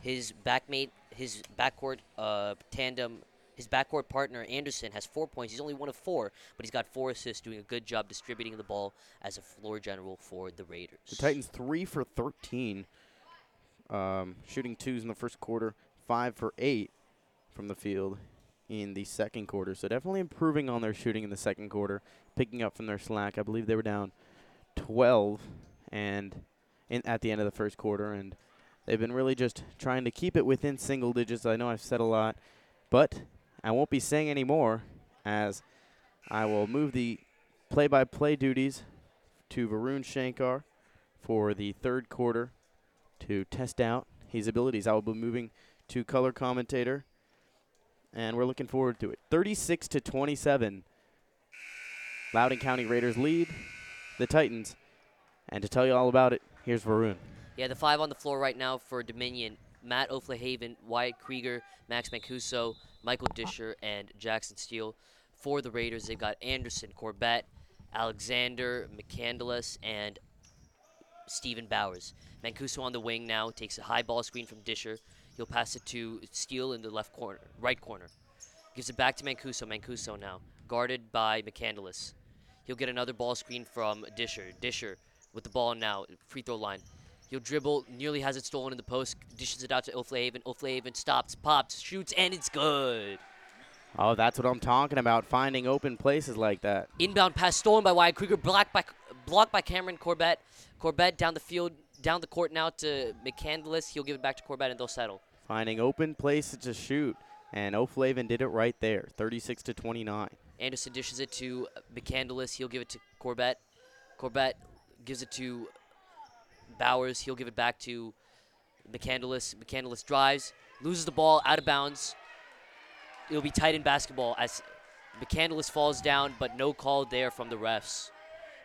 His backmate, his backcourt uh, tandem, his backcourt partner, Anderson, has 4 points. He's only 1 of 4, but he's got 4 assists, doing a good job distributing the ball as a floor general for the Raiders. The Titans three for 13, um, shooting twos in the first quarter, five for eight from the field in the second quarter. So definitely improving on their shooting in the second quarter, picking up from their slack. I believe they were down 12 and at the end of the first quarter, and they've been really just trying to keep it within single digits. I know I've said a lot, but I won't be saying any more as I will move the play-by-play duties to Varun Shankar for the third quarter to test out his abilities. I will be moving to color commentator, and we're looking forward to it. 36 to 27. Loudoun County Raiders lead the Titans, and to tell you all about it, here's Varun. Yeah, the five on the floor right now for Dominion Matt Oflahaven, Wyatt Krieger, Max Mancuso, Michael Disher, and Jackson Steele. for the Raiders, they've got Anderson, Corbett, Alexander, McCandless, and Stephen Bowers. Mancuso on the wing now takes a high ball screen from Disher. He'll pass it to Steele in the left corner, right corner. Gives it back to Mancuso. Mancuso now guarded by McCandless. He'll get another ball screen from Disher. Disher with the ball now, free throw line. He'll dribble, nearly has it stolen in the post, dishes it out to O'Flahaven. O'Flahaven stops, pops, shoots, and it's good. Oh, that's what I'm talking about. Finding open places like that. Inbound pass stolen by Wyatt Krieger, blocked by blocked by Cameron Corbett. Corbett down the field, down the court now to McCandless. He'll give it back to Corbett and they'll settle. Finding open places to shoot. And O'Flavin did it right there, 36 to 29. Anderson dishes it to McCandless. He'll give it to Corbett. Corbett gives it to Bowers. He'll give it back to McCandless. McCandless drives, loses the ball out of bounds. It'll be Titan basketball as McCandless falls down, but no call there from the refs.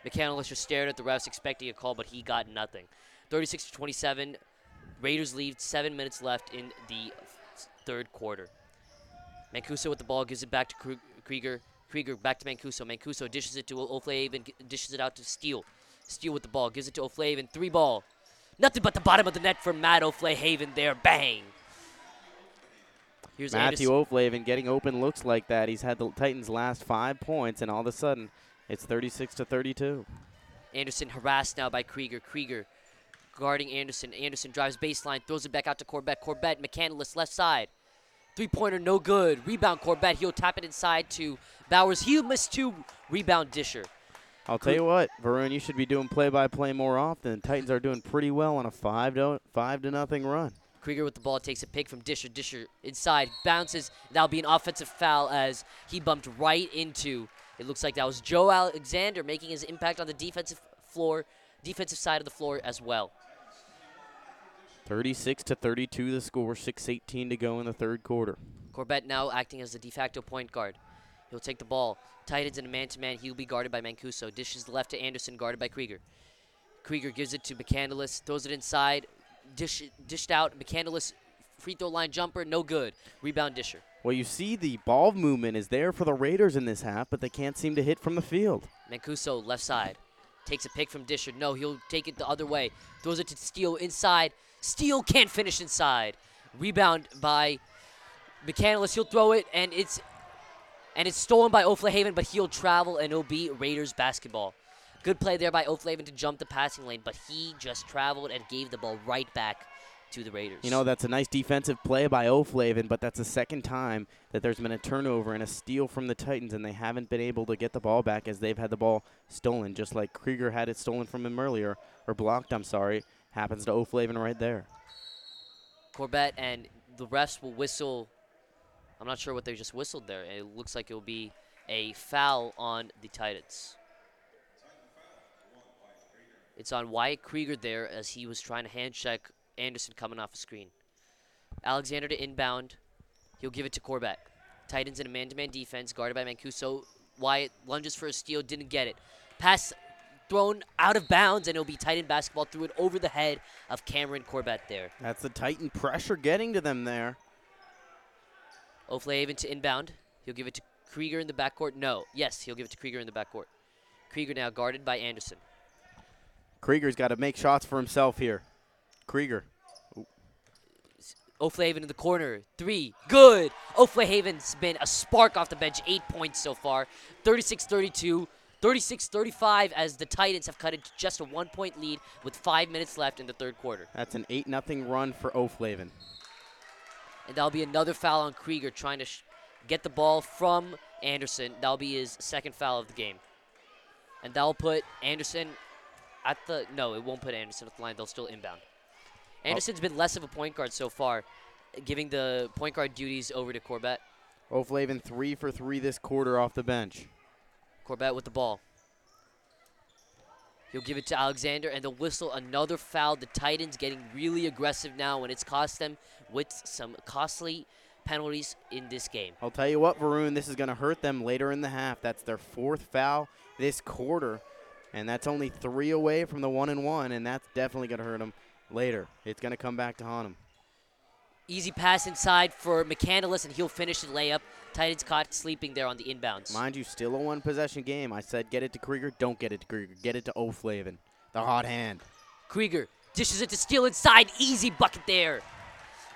McCandless just stared at the refs, expecting a call, but he got nothing. 36 to 27. Raiders lead. Seven minutes left in the third quarter. Mancuso with the ball gives it back to Krieger. Krieger back to Mancuso. Mancuso dishes it to O'Flahaven, g- dishes it out to Steele. Steele with the ball gives it to O'Flahaven. Three ball. Nothing but the bottom of the net for Matt O'Flahaven there. Bang. Here's Matthew. O'Flavin getting open looks like that. He's had the Titans' last five points, and all of a sudden, it's 36 to 32. Anderson harassed now by Krieger. Krieger guarding Anderson. Anderson drives baseline, throws it back out to Corbett. Corbett, McCandless, left side. Three pointer, no good. Rebound, Corbett. He'll tap it inside to Bowers. He missed two. Rebound, Disher. I'll tell you what, Varun, you should be doing play-by-play more often. Titans are doing pretty well on a five to five to nothing run. Krieger with the ball takes a pick from Disher. Disher inside, bounces. That'll be an offensive foul as he bumped right into. It looks like that was Joe Alexander making his impact on the defensive floor, defensive side of the floor as well. 36 to 32 the score, 6:18 to go in the third quarter. Corbett now acting as the de facto point guard. He'll take the ball. Titans in a man-to-man. He'll be guarded by Mancuso. Dishes left to Anderson, guarded by Krieger. Krieger gives it to McCandless, throws it inside, dish, dished out. McCandless free throw line jumper, no good. Rebound Disher. Well, you see the ball movement is there for the Raiders in this half, but they can't seem to hit from the field. Mancuso left side. Takes a pick from Disher. No, he'll take it the other way. Throws it to Steele inside. Steele can't finish inside. Rebound by McCandless. He'll throw it, and it's and it's stolen by O'Flahaven, but he'll travel, and it'll be Raiders basketball. Good play there by O'Flahaven to jump the passing lane, but he just traveled and gave the ball right back to the Raiders. You know, that's a nice defensive play by O'Flavin, but that's the second time that there's been a turnover and a steal from the Titans, and they haven't been able to get the ball back as they've had the ball stolen, just like Krieger had it stolen from him earlier, or blocked, I'm sorry. Happens to O'Flavin right there. Corbett and the refs will whistle. I'm not sure what they just whistled there. It looks like it will be a foul on the Titans. It's on Wyatt Krieger there as he was trying to hand check Anderson coming off a screen. Alexander to inbound. He'll give it to Corbett. Titans in a man-to-man defense, guarded by Mancuso. Wyatt lunges for a steal, didn't get it. Pass thrown out of bounds, and it'll be Titan basketball. Threw it over the head of Cameron Corbett there. That's the Titan pressure getting to them there. O'Flahaven to inbound. He'll give it to Krieger in the backcourt. No. Yes, he'll give it to Krieger in the backcourt. Krieger now guarded by Anderson. Krieger's got to make shots for himself here. Krieger. O'Flahaven in the corner. Three. Good. O'Flahaven's been a spark off the bench. Eight points so far. 36 32. 36 35 as the Titans have cut it to just a one point lead with five minutes left in the third quarter. That's an 8 nothing run for O'Flavin. And that'll be another foul on Krieger trying to sh- get the ball from Anderson. That'll be his second foul of the game. And that'll put Anderson at the. No, it won't put Anderson at the line. They'll still inbound. Oh. Anderson's been less of a point guard so far, giving the point guard duties over to Corbett. O'Flavin 3 for 3 this quarter off the bench. Corbett with the ball. He'll give it to Alexander, and they'll whistle another foul. The Titans getting really aggressive now, and it's cost them with some costly penalties in this game. I'll tell you what, Varun, this is going to hurt them later in the half. That's their fourth foul this quarter, and that's only three away from the one and one, and that's definitely going to hurt them later. It's going to come back to haunt them. Easy pass inside for McCandless, and he'll finish the layup. Titans caught sleeping there on the inbounds. Mind you, still a one possession game. I said get it to Krieger. Don't get it to Krieger. Get it to O'Flavin. The hot hand. Krieger dishes it to Steele inside. Easy bucket there.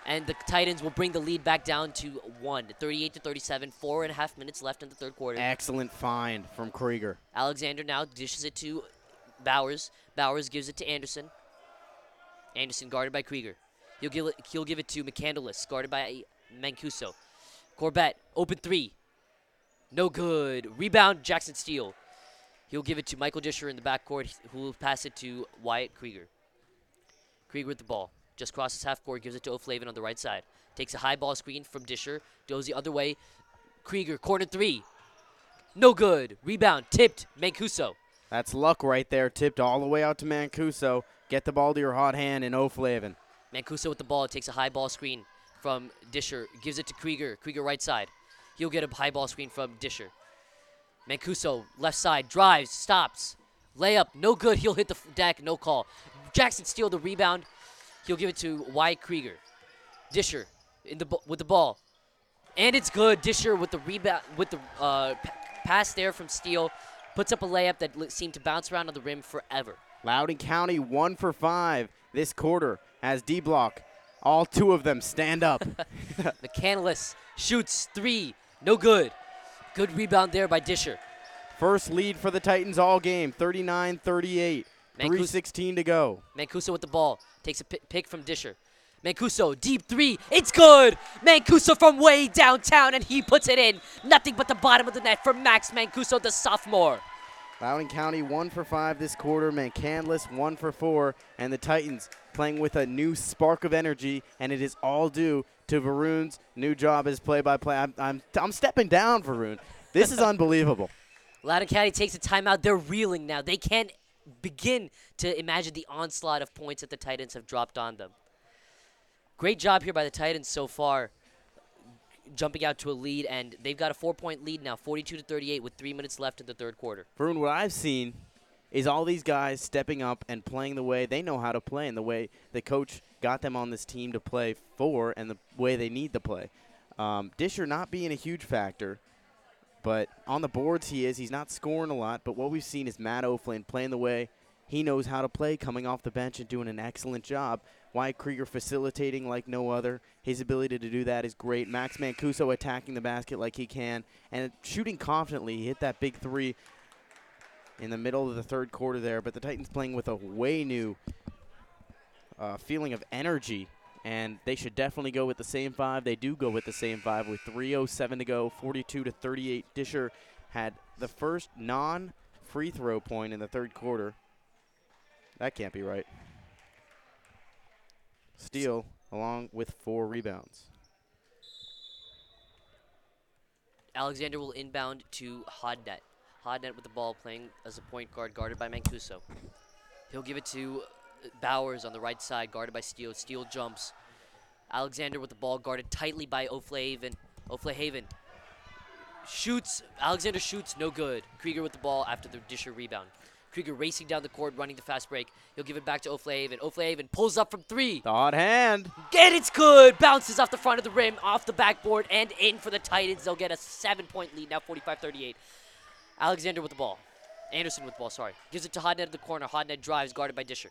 And the Titans will bring the lead back down to one, 38 to 37. Four and a half minutes left in the third quarter. Excellent find from Krieger. Alexander now dishes it to Bowers. Bowers gives it to Anderson. Anderson guarded by Krieger. He'll give it, he'll give it to McCandless, guarded by Mancuso. Corbett, open three. No good. Rebound, Jackson Steele. He'll give it to Michael Disher in the backcourt, who will pass it to Wyatt Krieger. Krieger with the ball. Just crosses half court, gives it to O'Flavin on the right side. Takes a high ball screen from Disher, goes the other way. Krieger, corner three. No good. Rebound, tipped, Mancuso. That's luck right there. Tipped all the way out to Mancuso. Get the ball to your hot hand and O'Flavin. Mancuso with the ball takes a high ball screen from Disher, gives it to Krieger. Krieger right side. He'll get a high ball screen from Disher. Mancuso left side drives, stops, layup, no good. He'll hit the deck, no call. Jackson Steele the rebound. He'll give it to Wyatt Krieger. Disher in the with the ball, and it's good. Disher with the rebound with the uh, pass there from Steele, puts up a layup that seemed to bounce around on the rim forever. Loudoun County one for five this quarter as D block. All two of them stand up. <laughs> McCandless shoots three, no good. Good rebound there by Disher. First lead for the Titans all game, 39 38. 3.16 to go. Mancuso with the ball takes a pick from Disher. Mancuso deep three, it's good. Mancuso from way downtown, and he puts it in. Nothing but the bottom of the net for Max Mancuso, the sophomore. Loudoun County one for five this quarter. McCandless one for four. And the Titans playing with a new spark of energy, and it is all due to Varun's new job as play-by-play. I'm, I'm, I'm stepping down, Varun. This is <laughs> unbelievable. Loudoun County takes a timeout. They're reeling now. They can't begin to imagine the onslaught of points that the Titans have dropped on them. Great job here by the Titans so far, jumping out to a lead, and they've got a four-point lead now, 42 to 38, with three minutes left in the third quarter. Varun, what I've seen is all these guys stepping up and playing the way they know how to play and the way the coach got them on this team to play for and the way they need to play. Um, Disher not being a huge factor, but on the boards he is. He's not scoring a lot, but what we've seen is Matt O'Flynn playing the way he knows how to play, coming off the bench and doing an excellent job. Wyatt Krieger facilitating like no other. His ability to do that is great. Max Mancuso attacking the basket like he can and shooting confidently. He hit that big three in the middle of the third quarter there, but the Titans playing with a way new uh, feeling of energy, and they should definitely go with the same five. They do go with the same five with 3:07 to go, 42 to 38. Disher had the first non-free throw point in the third quarter. That can't be right. Steele along with four rebounds. Alexander will inbound to Hodnett. Hodnet with the ball playing as a point guard guarded by Mancuso. He'll give it to uh, Bowers on the right side guarded by Steele. Steele jumps. Alexander with the ball guarded tightly by O'Flahaven. O'Flahaven shoots. Alexander shoots, no good. Krieger with the ball after the Disher rebound. Krieger racing down the court, running the fast break. He'll give it back to O'Flahaven. O'Flahaven pulls up from three. The hot hand. And it's good. Bounces off the front of the rim, off the backboard, and in for the Titans. They'll get a seven point lead now, 45 38. Alexander with the ball. Anderson with the ball, sorry. Gives it to Hodnet at the corner. Hodnet drives, guarded by Disher.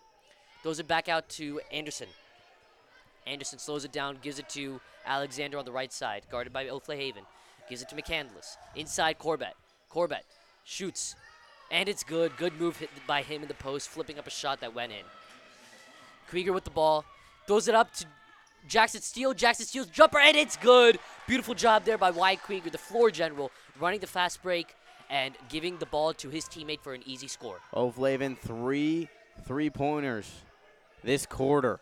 Throws it back out to Anderson. Anderson slows it down, gives it to Alexander on the right side, guarded by O'Flahaven. Gives it to McCandless. Inside Corbett. Corbett shoots. And it's good. Good move hit by him in the post, flipping up a shot that went in. Krieger with the ball. Throws it up to Jackson Steele. Jackson Steele's jumper, and it's good. Beautiful job there by Wyatt Krieger, the floor general, running the fast break and giving the ball to his teammate for an easy score. Oh, O'Flavin three three pointers this quarter.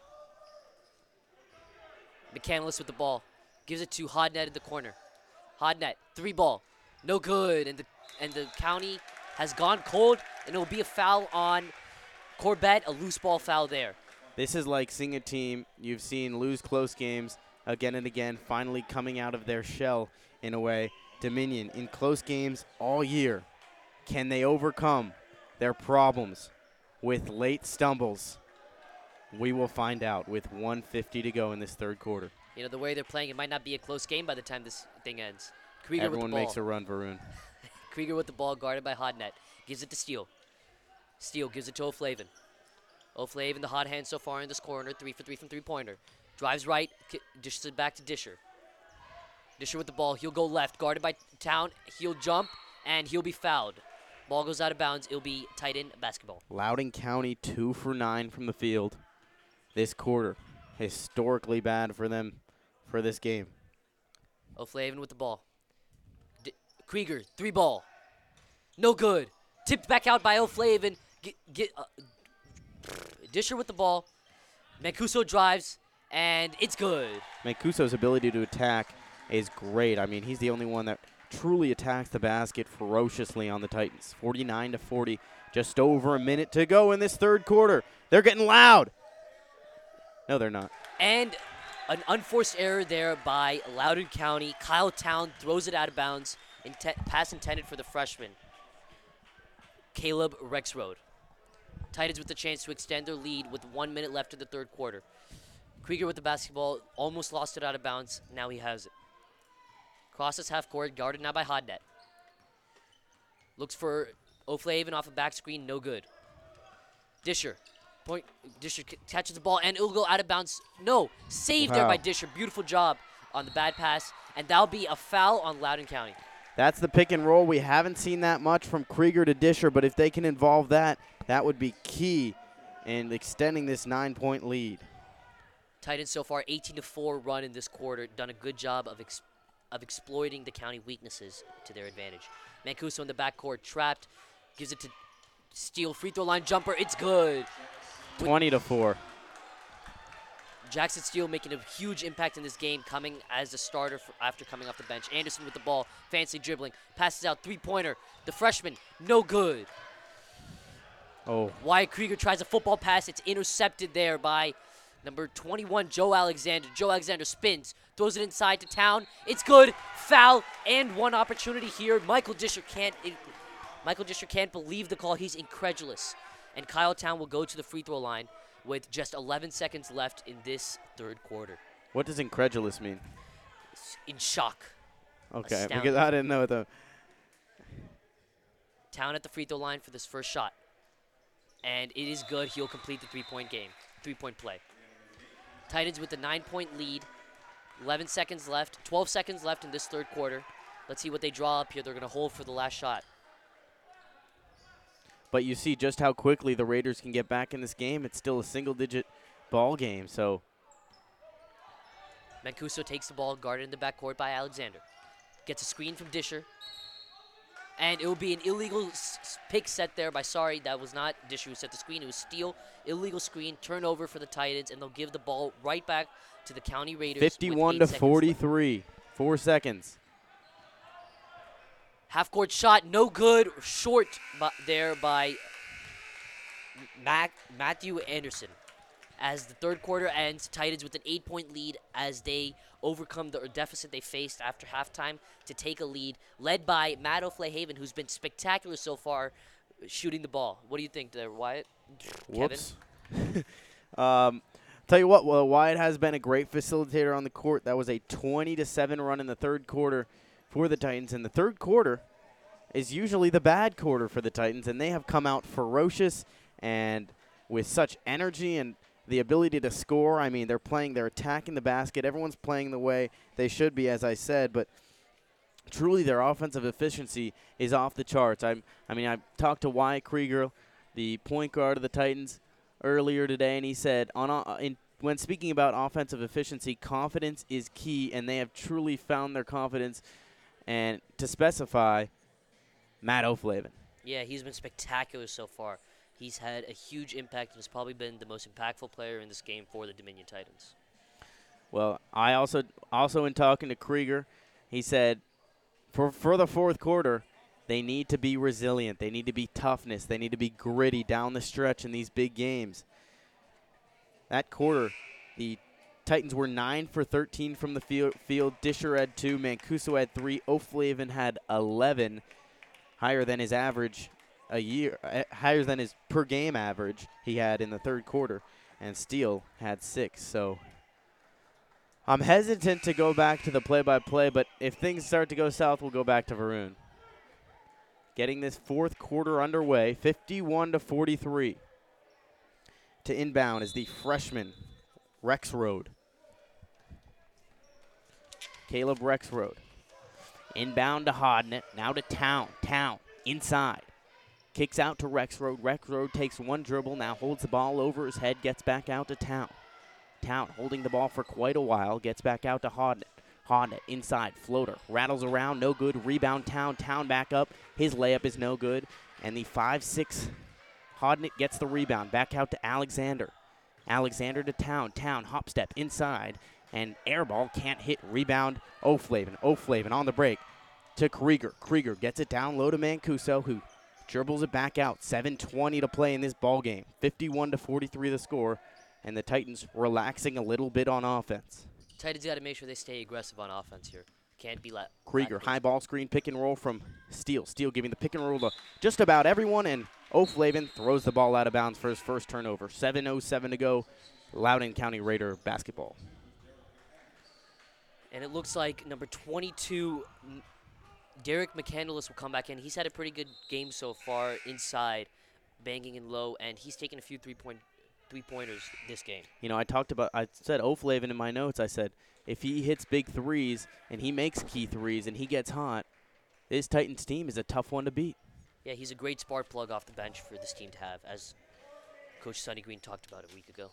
McCandless with the ball. Gives it to Hodnett in the corner. Hodnett, three ball. No good. And the and the county has gone cold, and it will be a foul on Corbett, a loose ball foul there. This is like seeing a team you've seen lose close games again and again, finally coming out of their shell in a way. Dominion in close games all year. Can they overcome their problems with late stumbles? We will find out with 150 to go in this third quarter. You know, the way they're playing, it might not be a close game by the time this thing ends. Krieger Everyone with the ball. makes a run, Varun. Krieger with the ball, guarded by Hodnett. Gives it to Steele. Steele gives it to O'Flavin. O'Flavin, the hot hand so far in this corner. Three for three from three pointer. Drives right, dishes it back to Disher. Disher with the ball. He'll go left, guarded by Town. He'll jump, and he'll be fouled. Ball goes out of bounds. It'll be Titan basketball. Loudoun County two for nine from the field this quarter. Historically bad for them for this game. O'Flavin with the ball. Krieger, three ball. No good. Tipped back out by O'Flavin. Get, get, uh, Disher with the ball. Mancuso drives, and it's good. Mancuso's ability to attack is great. I mean, he's the only one that truly attacks the basket ferociously on the Titans. 49 to 40, just over a minute to go in this third quarter. They're getting loud. No, they're not. And an unforced error there by Loudoun County. Kyle Town throws it out of bounds. Intent, pass intended for the freshman, Caleb Rexroad. Titans with the chance to extend their lead with one minute left in the third quarter. Krieger with the basketball, almost lost it out of bounds. Now he has it. Crosses half court, guarded now by Hodnet. Looks for O'Flavin off a back screen, no good. Disher, point. Disher catches the ball and it'll go out of bounds. No, saved there by Disher. Beautiful job on the bad pass, and that'll be a foul on Loudoun County. That's the pick and roll. We haven't seen that much from Krieger to Disher, but if they can involve that, that would be key in extending this nine point lead. Titans so far 18 to 4 run in this quarter. Done a good job of ex- of exploiting the county weaknesses to their advantage. Mancuso in the backcourt trapped, gives it to Steele free throw line jumper. It's good. 20 to 4. Jackson Steele making a huge impact in this game, coming as a starter after coming off the bench. Anderson with the ball, fancy dribbling, passes out three pointer. The freshman, no good. Oh, Wyatt Krieger tries a football pass. It's intercepted there by number 21, Joe Alexander. Joe Alexander spins, throws it inside to town. It's good. Foul and one opportunity here. Michael Disher can't. It, Michael Disher can't believe the call. He's incredulous. And Kyle Town will go to the free throw line with just 11 seconds left in this third quarter. what does incredulous mean? In shock. Okay, Astounding. because I didn't know the. Town at the free throw line for this first shot. And it is good. He'll complete the three point game, three point play. Titans with the nine point lead. 11 seconds left, 12 seconds left in this third quarter. Let's see what they draw up here. They're going to hold for the last shot. But you see just how quickly the Raiders can get back in this game. It's still a single digit ball game, so Mancuso takes the ball, guarded in the backcourt by Alexander. Gets a screen from Disher. And it will be an illegal pick set there by sorry, that was not Disher who set the screen. It was Steele. Illegal screen, turnover for the Titans, and they'll give the ball right back to the County Raiders. 51 to seconds left. 43. Four seconds. Half court shot, no good. Short there by Mac- Matthew Anderson. As the third quarter ends, Titans with an eight point lead as they overcome the deficit they faced after halftime to take a lead, led by Matt O'Flahaven, who's been spectacular so far shooting the ball. What do you think there, Wyatt? Kevin? Whoops. <laughs> um, tell you what, well, Wyatt has been a great facilitator on the court. That was a 20 to 7 run in the third quarter for the Titans. And the third quarter is usually the bad quarter for the Titans, and they have come out ferocious and with such energy and the ability to score. I mean, they're playing, they're attacking the basket. Everyone's playing the way they should be, as I said, but truly their offensive efficiency is off the charts. I'm, I mean, I talked to Wyatt Krieger, the point guard of the Titans, earlier today, and he said on uh, in when speaking about offensive efficiency, confidence is key, and they have truly found their confidence. And to specify, Matt O'Flavin. Yeah, he's been spectacular so far. He's had a huge impact and has probably been the most impactful player in this game for the Dominion Titans. Well, I also also in talking to Krieger, he said for for the fourth quarter, they need to be resilient. They need to be toughness. They need to be gritty down the stretch in these big games. That quarter, the Titans were 9 for 13 from the field. field. Disher had 2, Mancuso had 3, O'Flavin had 11, higher than his average a year, uh, higher than his per game average he had in the third quarter, and Steele had 6. So I'm hesitant to go back to the play-by-play, but if things start to go south, we'll go back to Varun. Getting this fourth quarter underway, 51 to 43. To inbound is the freshman Rexrode. Caleb Rexrode. Inbound to Hodnett, now to Town. Town inside. Kicks out to Rexrode. Rexrode takes one dribble, now holds the ball over his head, gets back out to Town. Town holding the ball for quite a while, gets back out to Hodnett. Hodnett inside, floater, rattles around, no good. Rebound Town, Town back up. His layup is no good. And the 5 6 Hodnett gets the rebound, back out to Alexander. Alexander to Town. Town hop step inside, and airball can't hit. Rebound O'Flavin. O'Flavin on the break to Krieger. Krieger gets it down low to Mancuso, who dribbles it back out. 7:20 to play in this ball game. 51 to 43 the score, and the Titans relaxing a little bit on offense. Titans got to make sure they stay aggressive on offense here. Can't be let. Krieger, high ball screen, pick and roll from Steele. Steele giving the pick and roll to just about everyone, and O'Flavin throws the ball out of bounds for his first turnover. 7.07 to go. Loudoun County Raider basketball. And it looks like number 22, Derek McCandless will come back in. He's had a pretty good game so far inside, banging in low, and he's taken a few three point three pointers this game. You know, I talked about, I said O'Flavin in my notes. I said if he hits big threes and he makes key threes and he gets hot, this Titans team is a tough one to beat. Yeah, he's a great spark plug off the bench for this team to have, as Coach Sonny Green talked about a week ago.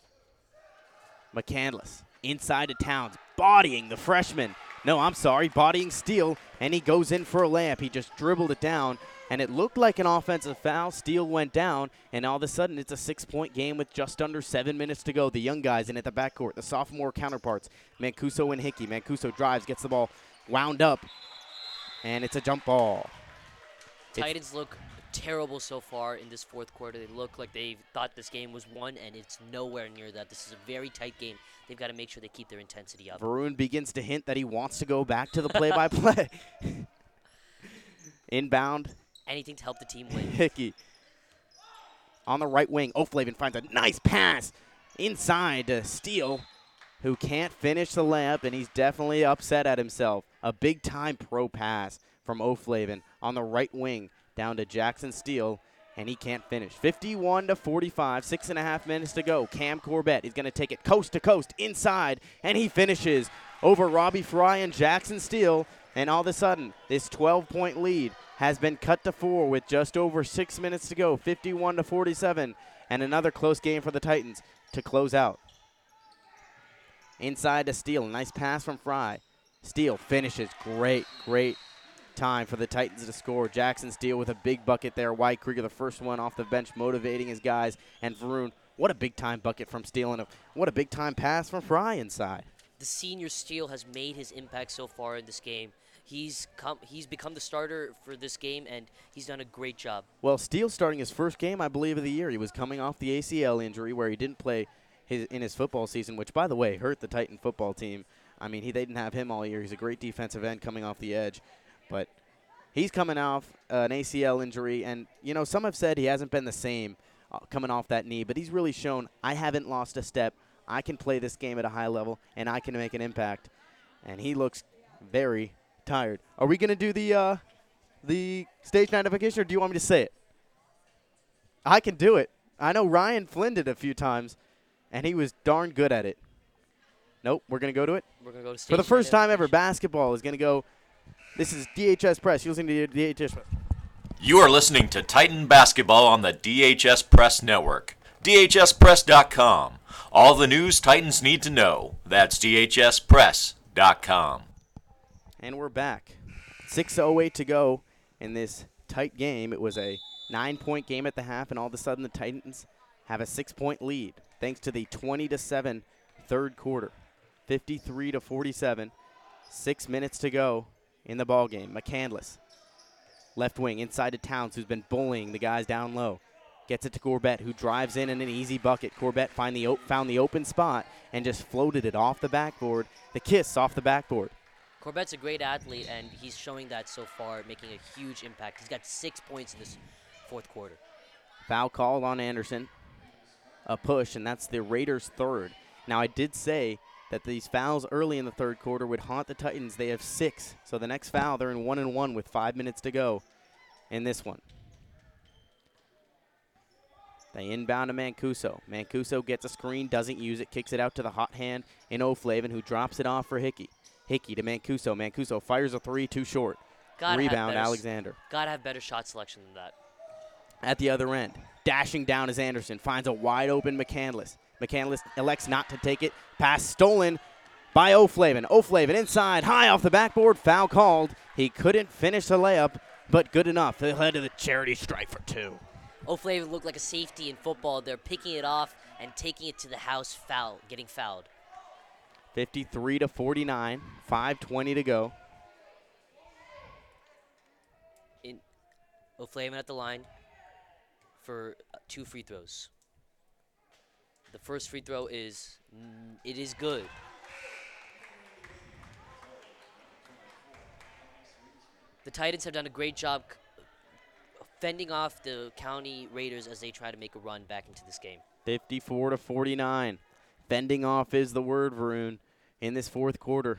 McCandless inside to Towns, bodying the freshman. No, I'm sorry, bodying Steele, and he goes in for a layup. He just dribbled it down, and it looked like an offensive foul. Steele went down, and all of a sudden it's a six-point game with just under seven minutes to go. The young guys in at the backcourt, the sophomore counterparts, Mancuso and Hickey. Mancuso drives, gets the ball wound up, and it's a jump ball. It's- Titans look terrible so far in this fourth quarter. They look like they thought this game was won, and it's nowhere near that. This is a very tight game. They've got to make sure they keep their intensity up. Varun begins to hint that he wants to go back to the play-by-play. <laughs> Inbound, Anything to help the team win. Hickey. On the right wing, O'Flavin finds a nice pass inside to Steele, who can't finish the layup, and he's definitely upset at himself. A big time pro pass from O'Flavin on the right wing down to Jackson Steele, and he can't finish. 51 to 45, six and a half minutes to go. Cam Corbett is going to take it coast to coast inside, and he finishes over Robbie Fry and Jackson Steele. And all of a sudden, this 12 point lead has been cut to four with just over six minutes to go, 51 to 47, and another close game for the Titans to close out. Inside to Steele, nice pass from Fry. Steele finishes, great, great time for the Titans to score. Jackson Steele with a big bucket there. Wyatt Krieger, the first one off the bench, motivating his guys, and Varun. What a big time bucket from Steele, and a, what a big time pass from Fry inside. the senior Steele has made his impact so far in this game. He's come he's become the starter for this game and he's done a great job. Well, Steele starting his first game, I believe, of the year. He was coming off the ACL injury where he didn't play his, in his football season, which, by the way, hurt the Titan football team. I mean, he they didn't have him all year. He's a great defensive end coming off the edge, but he's coming off uh, an ACL injury, and you know some have said he hasn't been the same uh, coming off that knee, but he's really shown I haven't lost a step. I can play this game at a high level, and I can make an impact. And he looks very tired. Are we gonna do the uh, the stage notification, or do you want me to say it? I can do it. I know Ryan Flynn did a few times, and he was darn good at it. Nope, we're gonna go to it We're gonna go to for the first time ever. Basketball is gonna go. This is DHS Press. You're listening to DHS. Press. You are listening to Titan Basketball on the DHS Press Network. DHSPress.com. All the news Titans need to know. That's DHSPress.com. And we're back. 6.08 to go in this tight game. It was a nine point game at the half, and all of a sudden the Titans have a six point lead thanks to the 20 to 7 third quarter. 53 to 47. Six minutes to go in the ball game. McCandless, left wing, inside to Towns, who's been bullying the guys down low. Gets it to Corbett, who drives in in an easy bucket. Corbett find the op- found the open spot and just floated it off the backboard. The kiss off the backboard. Corbett's a great athlete and he's showing that so far, making a huge impact. He's got six points in this fourth quarter. Foul called on Anderson. A push, and that's the Raiders' third. Now, I did say that these fouls early in the third quarter would haunt the Titans. They have six. So the next foul, they're in one and one with five minutes to go in this one. They inbound to Mancuso. Mancuso gets a screen, doesn't use it, kicks it out to the hot hand in O'Flavin, who drops it off for Hickey. Hickey to Mancuso. Mancuso fires a three, too short. Gotta Rebound, Alexander. Gotta have better shot selection than that. At the other end, dashing down is Anderson, finds a wide open McCandless. McCandless elects not to take it. Pass stolen by O'Flavin. O'Flavin inside, high off the backboard, foul called. He couldn't finish the layup, but good enough. They led to the charity strike for two. O'Flavin looked like a safety in football. They're picking it off and taking it to the house foul, getting fouled. 53 to 49, 5:20 to go. In O'Flavin at the line for two free throws. The first free throw is mm, it is good. The Titans have done a great job fending off the County Raiders as they try to make a run back into this game. 54 to 49. Fending off is the word, Varun, in this fourth quarter.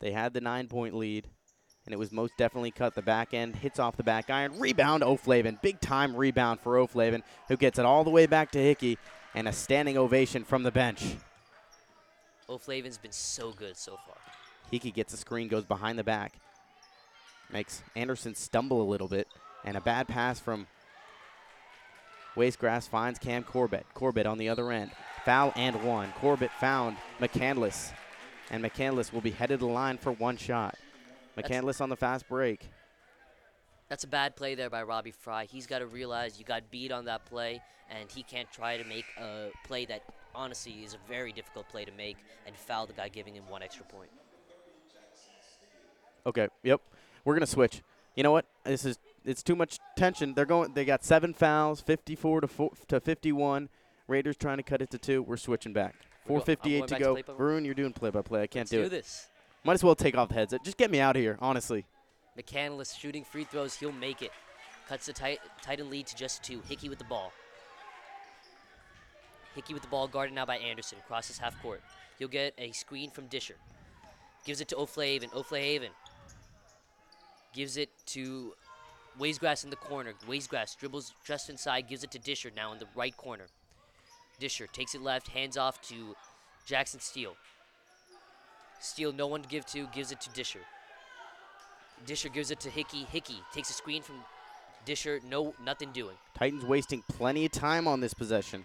They had the nine point lead, and it was most definitely cut. The back end hits off the back iron. Rebound, O'Flavin. Big time rebound for O'Flavin, who gets it all the way back to Hickey, and a standing ovation from the bench. O'Flavin's been so good so far. Hickey gets a screen, goes behind the back, makes Anderson stumble a little bit, and a bad pass from Wastegrass finds Cam Corbett. Corbett on the other end. Foul and one. Corbett found McCandless, and McCandless will be headed to the line for one shot. McCandless on the fast break. That's a bad play there by Robbie Fry. He's got to realize you got beat on that play, and he can't try to make a play that honestly is a very difficult play to make and foul the guy giving him one extra point. Okay. Yep. We're gonna switch. You know what? This is it's too much tension. They're going. They got seven fouls, 54 to four, to 51. Raiders trying to cut it to two. We're switching back. We're go- I'm 4:58 to go. Varun, you're doing play-by-play. I can't Let's do do it. this. Might as well take off the headset. Just get me out of here, honestly. McCandless shooting free throws. He'll make it. Cuts the tit- Titan lead to just two. Hickey with the ball. Hickey with the ball, guarded now by Anderson. Crosses half court. He'll get a screen from Disher. Gives it to O'Flahaven. O'Flaven gives it to Waysgrass in the corner. Waysgrass dribbles just inside, gives it to Disher now in the right corner. Disher takes it left, hands off to Jackson Steele. Steele, no one to give to, gives it to Disher. Disher gives it to Hickey. Hickey takes a screen from Disher. No, nothing doing. Titans wasting plenty of time on this possession.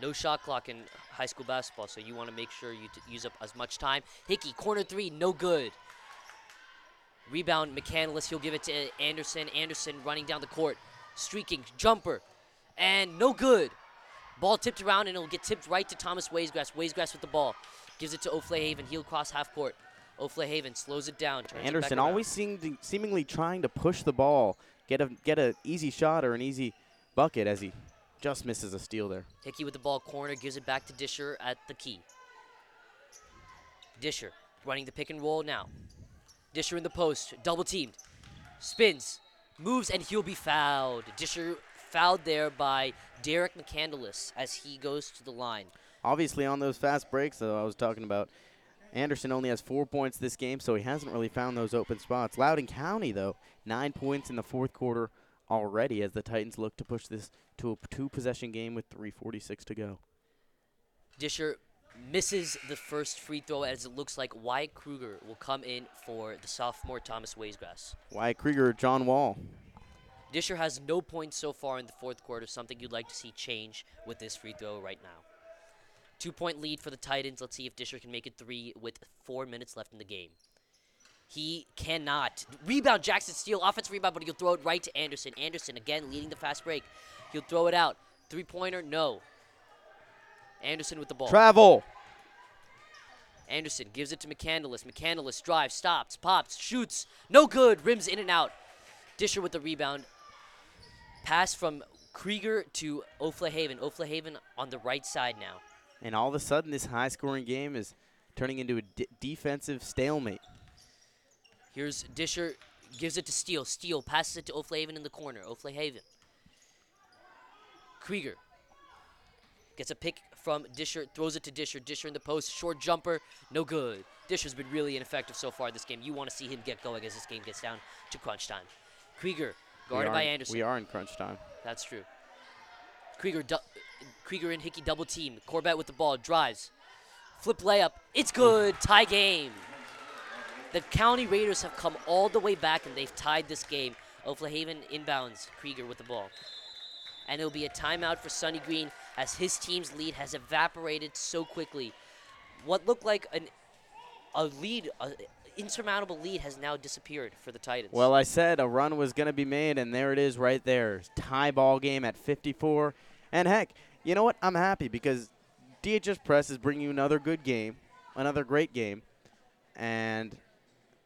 No shot clock in high school basketball, so you want to make sure you use up as much time. Hickey, corner three, no good. Rebound, McCandless. He'll give it to Anderson. Anderson running down the court, streaking, jumper, and no good. Ball tipped around, and it'll get tipped right to Thomas Waysgrass. Waysgrass with the ball. Gives it to O'Flahaven. He'll cross half court. O'Flahaven slows it down. turns it back Anderson around. always seemed seemingly trying to push the ball, get a get a easy shot or an easy bucket as he just misses a steal there. Hickey with the ball corner gives it back to Disher at the key. Disher running the pick and roll now. Disher in the post, double teamed, spins, moves, and he'll be fouled. Disher fouled there by Derek McCandless as he goes to the line. Obviously, on those fast breaks, though, I was talking about, Anderson only has four points this game, so he hasn't really found those open spots. Loudoun County, though, nine points in the fourth quarter already as the Titans look to push this to a two possession game with 3.46 to go. Disher misses the first free throw as it looks like Wyatt Krieger will come in for the sophomore Thomas Waysgrass. Wyatt Krieger, John Wall. Disher has no points so far in the fourth quarter, something you'd like to see change with this free throw right now. Two point lead for the Titans. Let's see if Disher can make it three with four minutes left in the game. He cannot. Rebound, Jackson Steele. Offensive rebound, but he'll throw it right to Anderson. Anderson again leading the fast break. He'll throw it out. Three pointer, no. Anderson with the ball. Travel. Anderson gives it to McCandless. McCandless drives, stops, pops, shoots. No good. Rims in and out. Disher with the rebound. Pass from Krieger to O'Flahaven. O'Flahaven on the right side now. And all of a sudden, this high scoring game is turning into a d- defensive stalemate. Here's Disher gives it to Steele. Steele passes it to O'Flahaven in the corner. O'Flahaven. Krieger gets a pick from Disher, throws it to Disher. Disher in the post, short jumper, no good. Disher's been really ineffective so far this game. You want to see him get going as this game gets down to crunch time. Krieger, guarded by Anderson. We are in crunch time. That's true. Krieger, Krieger and Hickey double team. Corbett with the ball, drives. Flip layup. It's good. Tie game. The County Raiders have come all the way back and they've tied this game. O'Flahaven inbounds. Krieger with the ball. And it'll be a timeout for Sunny Green as his team's lead has evaporated so quickly. What looked like an a lead, an insurmountable lead, has now disappeared for the Titans. Well, I said a run was going to be made, and there it is right there. Tie ball game at 54. And heck, you know what? I'm happy because DHS Press is bringing you another good game, another great game, and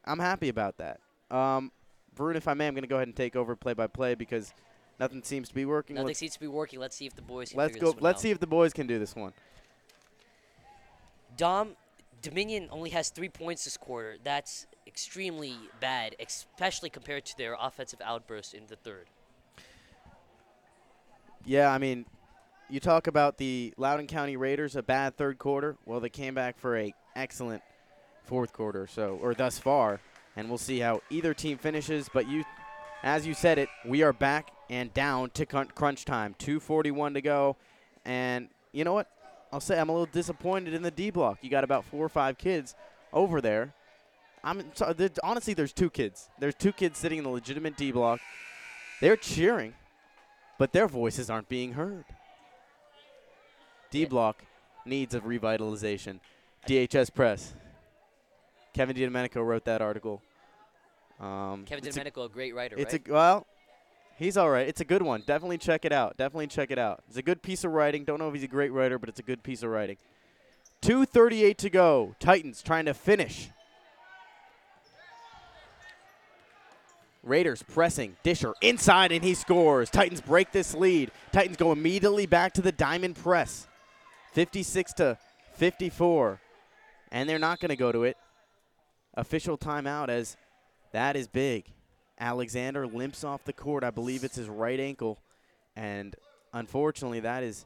I'm happy about that. Um, Varun, if I may, I'm going to go ahead and take over play-by-play because nothing seems to be working. nothing Let's, seems to be working. Let's see if the boys can let's go. this one Let's out. see if the boys can do this one. Dom Dominion only has three points this quarter. That's extremely bad, especially compared to their offensive outburst in the third. Yeah, I mean, you talk about the Loudoun County Raiders, a bad third quarter. Well, they came back for a excellent fourth quarter, so or thus far, and we'll see how either team finishes. But you, as you said it, we are back and down to crunch time. 2:41 to go, and you know what? I'll say I'm a little disappointed in the D block. You got about four or five kids over there. I'm honestly, there's two kids. There's two kids sitting in the legitimate D block. They're cheering but their voices aren't being heard. D Block needs a revitalization. DHS Press. Kevin DiDomenico wrote that article. Um, Kevin it's a- a great writer, it's right? a well, he's all right. It's a good one. Definitely check it out. Definitely check it out. It's a good piece of writing. Don't know if he's a great writer, but it's a good piece of writing. 2:38 to go. Titans trying to finish. Raiders pressing. Disher inside and he scores. Titans break this lead. Titans go immediately back to the diamond press. 56 to 54. And they're not going to go to it. Official timeout as that is big. Alexander limps off the court. I believe it's his right ankle. And unfortunately, that is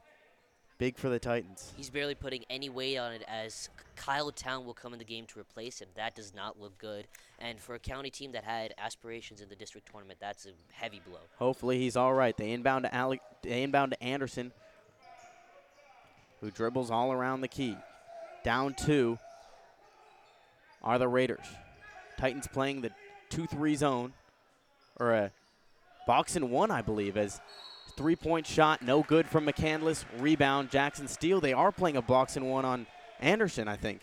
big for the Titans. He's barely putting any weight on it as Kyle Town will come in the game to replace him. That does not look good. And for a county team that had aspirations in the district tournament, that's a heavy blow. Hopefully he's all right. They inbound to Ale- they inbound to Anderson, who dribbles all around the key. Down two are the Raiders. Titans playing the two-three zone, or a box and one, I believe, as three-point shot, no good from McCandless. Rebound, Jackson Steele. They are playing a box and one on Anderson, I think.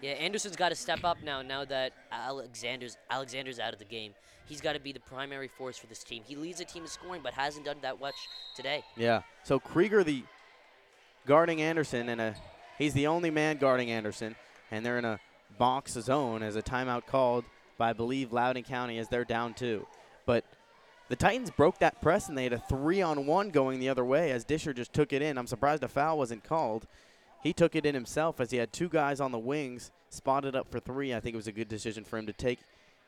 Yeah, Anderson's got to step up now. Now that Alexander's Alexander's out of the game, he's got to be the primary force for this team. He leads the team in scoring, but hasn't done that much today. Yeah. So Krieger, the guarding Anderson, and a he's the only man guarding Anderson, and they're in a box zone as a timeout called by I believe Loudoun County as they're down two. The Titans broke that press and they had a three on one going the other way as Disher just took it in. I'm surprised a foul wasn't called. He took it in himself as he had two guys on the wings spotted up for three. I think it was a good decision for him to take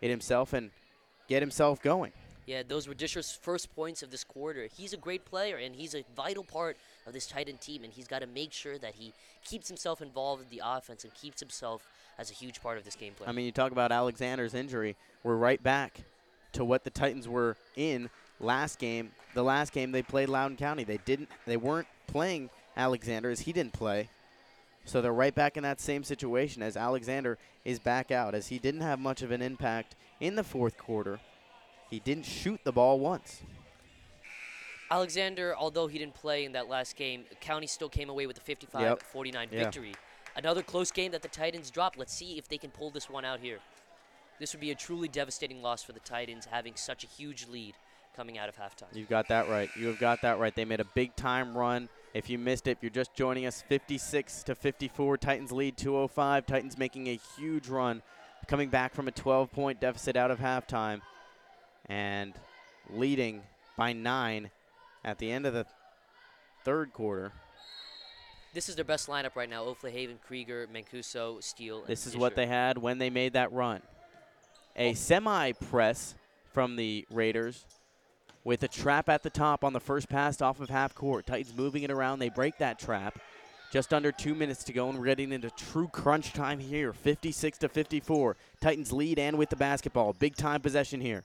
it himself and get himself going. Yeah, those were Disher's first points of this quarter. He's a great player, and he's a vital part of this Titan team, and he's got to make sure that he keeps himself involved in the offense and keeps himself as a huge part of this gameplay. I mean, you talk about Alexander's injury. We're right back to what the Titans were in last game. The last game they played Loudoun County. They didn't. They weren't playing Alexander as he didn't play. So they're right back in that same situation as Alexander is back out as he didn't have much of an impact in the fourth quarter. He didn't shoot the ball once. Alexander, although he didn't play in that last game, County still came away with a 55 Yep. 49 Yeah. victory. Another close game that the Titans dropped. Let's see if they can pull this one out here. This would be a truly devastating loss for the Titans, having such a huge lead coming out of halftime. You've got that right. You have got that right. They made a big time run. If you missed it, if you're just joining us, 56 to 54, Titans lead 205. Titans making a huge run, coming back from a 12 point deficit out of halftime and leading by nine at the end of the third quarter. This is their best lineup right now. O'Flahaven, Krieger, Mancuso, Steele. and This is what they had when they made that run. A semi press from the Raiders with a trap at the top on the first pass off of half court. Titans moving it around. They break that trap. Just under two minutes to go, and we're getting into true crunch time here. 56 to 54. Titans lead and with the basketball. Big time possession here.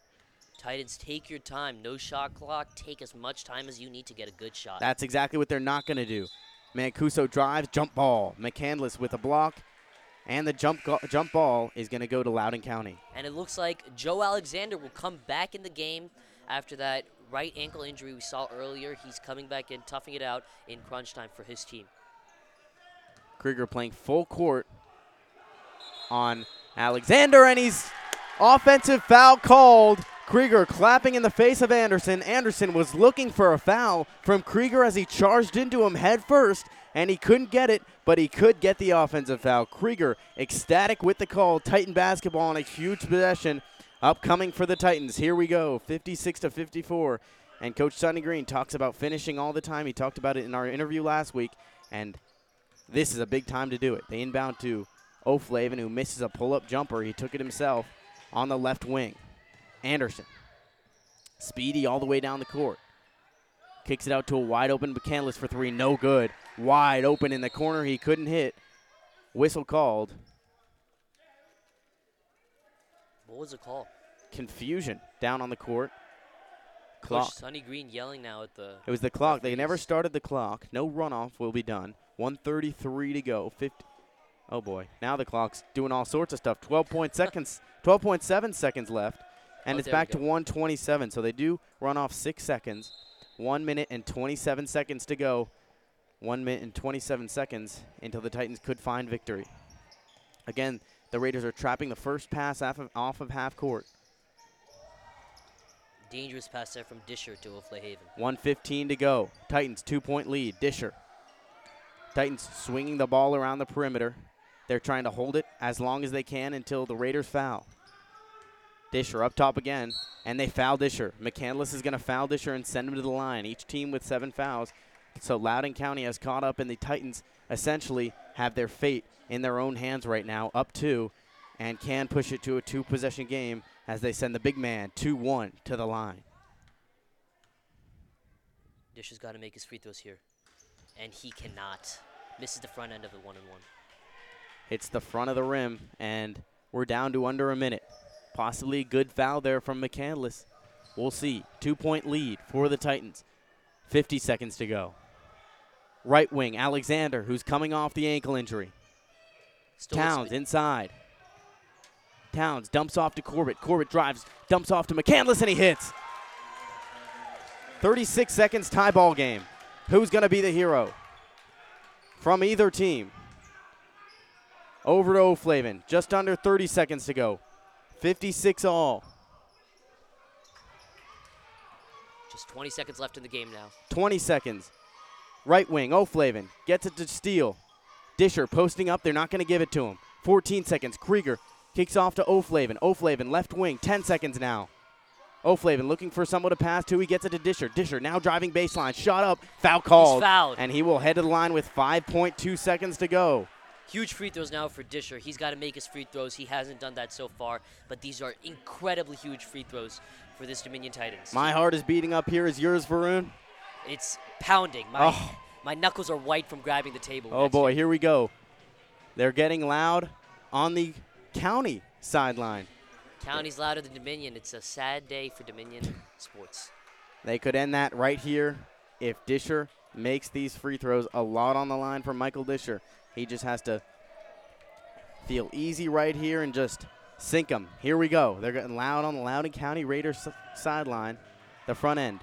Titans, take your time. No shot clock. Take as much time as you need to get a good shot. That's exactly what they're not going to do. Mancuso drives, jump ball. McCandless with a block, and the jump jump ball is going to go to Loudoun County. and it looks like Joe Alexander will come back in the game after that right ankle injury we saw earlier. He's coming back in, toughing it out in crunch time for his team. Krieger playing full court on Alexander, and he's offensive foul called. Krieger clapping in the face of Anderson. Anderson was looking for a foul from Krieger as he charged into him head first, and he couldn't get it, but he could get the offensive foul. Krieger ecstatic with the call. Titan basketball on a huge possession upcoming for the Titans. Here we go, 56 to 54. And Coach Sonny Green talks about finishing all the time. He talked about it in our interview last week, and this is a big time to do it. They inbound to O'Flavin, who misses a pull-up jumper. He took it himself on the left wing. Anderson, speedy all the way down the court. Kicks it out to a wide open McCandless for three. No good. Wide open in the corner. He couldn't hit. Whistle called. What was the call? Confusion down on the court. Coach Clock. Sonny Green yelling now at the. It was the clock. They never started the clock. No runoff will be done. 133 to go. 50. Oh boy. Now the clock's doing all sorts of stuff. 12 point seconds. <laughs> 12.7 seconds left, and Oh, it's back to 127. So they do run off six seconds. One minute and 27 seconds to go. One minute and 27 seconds until the Titans could find victory. Again, the Raiders are trapping the first pass off of, off of half court. Dangerous pass there from Disher to O'Flahaven. 115 to go. Titans two point lead. Disher. Titans swinging the ball around the perimeter. They're trying to hold it as long as they can until the Raiders foul. Disher up top again, and they foul Disher. McCandless is going to foul Disher and send him to the line. Each team with seven fouls. So Loudoun County has caught up, and the Titans essentially have their fate in their own hands right now, up two, and can push it to a two possession game as they send the big man 2 1 to the line. Disher's got to make his free throws here, and he cannot. Misses the front end of the one and one. hits the front of the rim, and we're down to under a minute. Possibly a good foul there from McCandless. We'll see. Two point lead for the Titans. 50 seconds to go. Right wing, Alexander, who's coming off the ankle injury. Still Towns inside. Towns dumps off to Corbett. Corbett drives, dumps off to McCandless, and he hits. 36 seconds tie ball game. Who's going to be the hero? From either team. Over to O'Flavin. Just under 30 seconds to go. 56 all. Just 20 seconds left in the game now. 20 seconds. Right wing, oh O'Flavin gets it to Steele. Disher posting up. They're not going to give it to him. 14 seconds. Krieger kicks off to oh O'Flavin. O'Flavin, oh left wing, 10 seconds now. O'Flavin looking for someone to pass to. He gets it to Disher. Disher now driving baseline. Shot up. Foul called. fouled. And he will head to the line with 5.2 seconds to go. Huge free throws now for Disher. He's got to make his free throws. He hasn't done that so far, but these are incredibly huge free throws for this Dominion Titans. My heart is beating up here. Is yours, Varun? it's pounding. My Oh. my knuckles are white from grabbing the table. Oh boy, me. here we go. They're getting loud on the county sideline. County's louder than Dominion. It's a sad day for Dominion <laughs> sports. They could end that right here if Disher makes these free throws. A lot on the line for Michael Disher. He just has to feel easy right here and just sink them. Here we go. They're getting loud on the Loudoun County Raiders sideline. The front end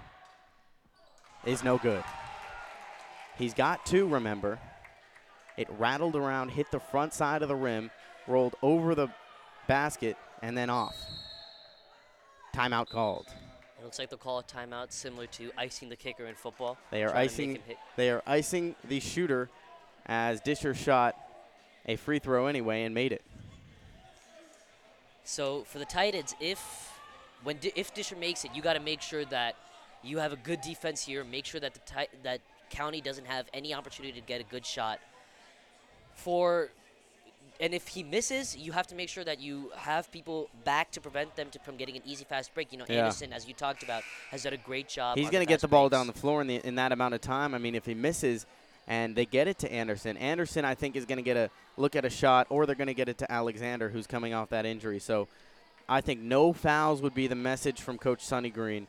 is no good. He's got two, remember. It rattled around, hit the front side of the rim, rolled over the basket, and then off. Timeout called. It looks like they'll call a timeout similar to icing the kicker in football. They are trying to make icing. They are icing the shooter, as Disher shot a free throw anyway and made it. So for the Titans, if when Di- if Disher makes it, you got to make sure that you have a good defense here. Make sure that the Ti- that County doesn't have any opportunity to get a good shot. For and if he misses, you have to make sure that you have people back to prevent them to, from getting an easy fast break. You know, Yeah. Anderson, as you talked about, has done a great job. He's going to get the ball breaks. down the floor in, the, in that amount of time. I mean, if he misses, and they get it to Anderson. Anderson, I think, is going to get a look at a shot, or they're going to get it to Alexander, who's coming off that injury. So I think no fouls would be the message from Coach Sonny Green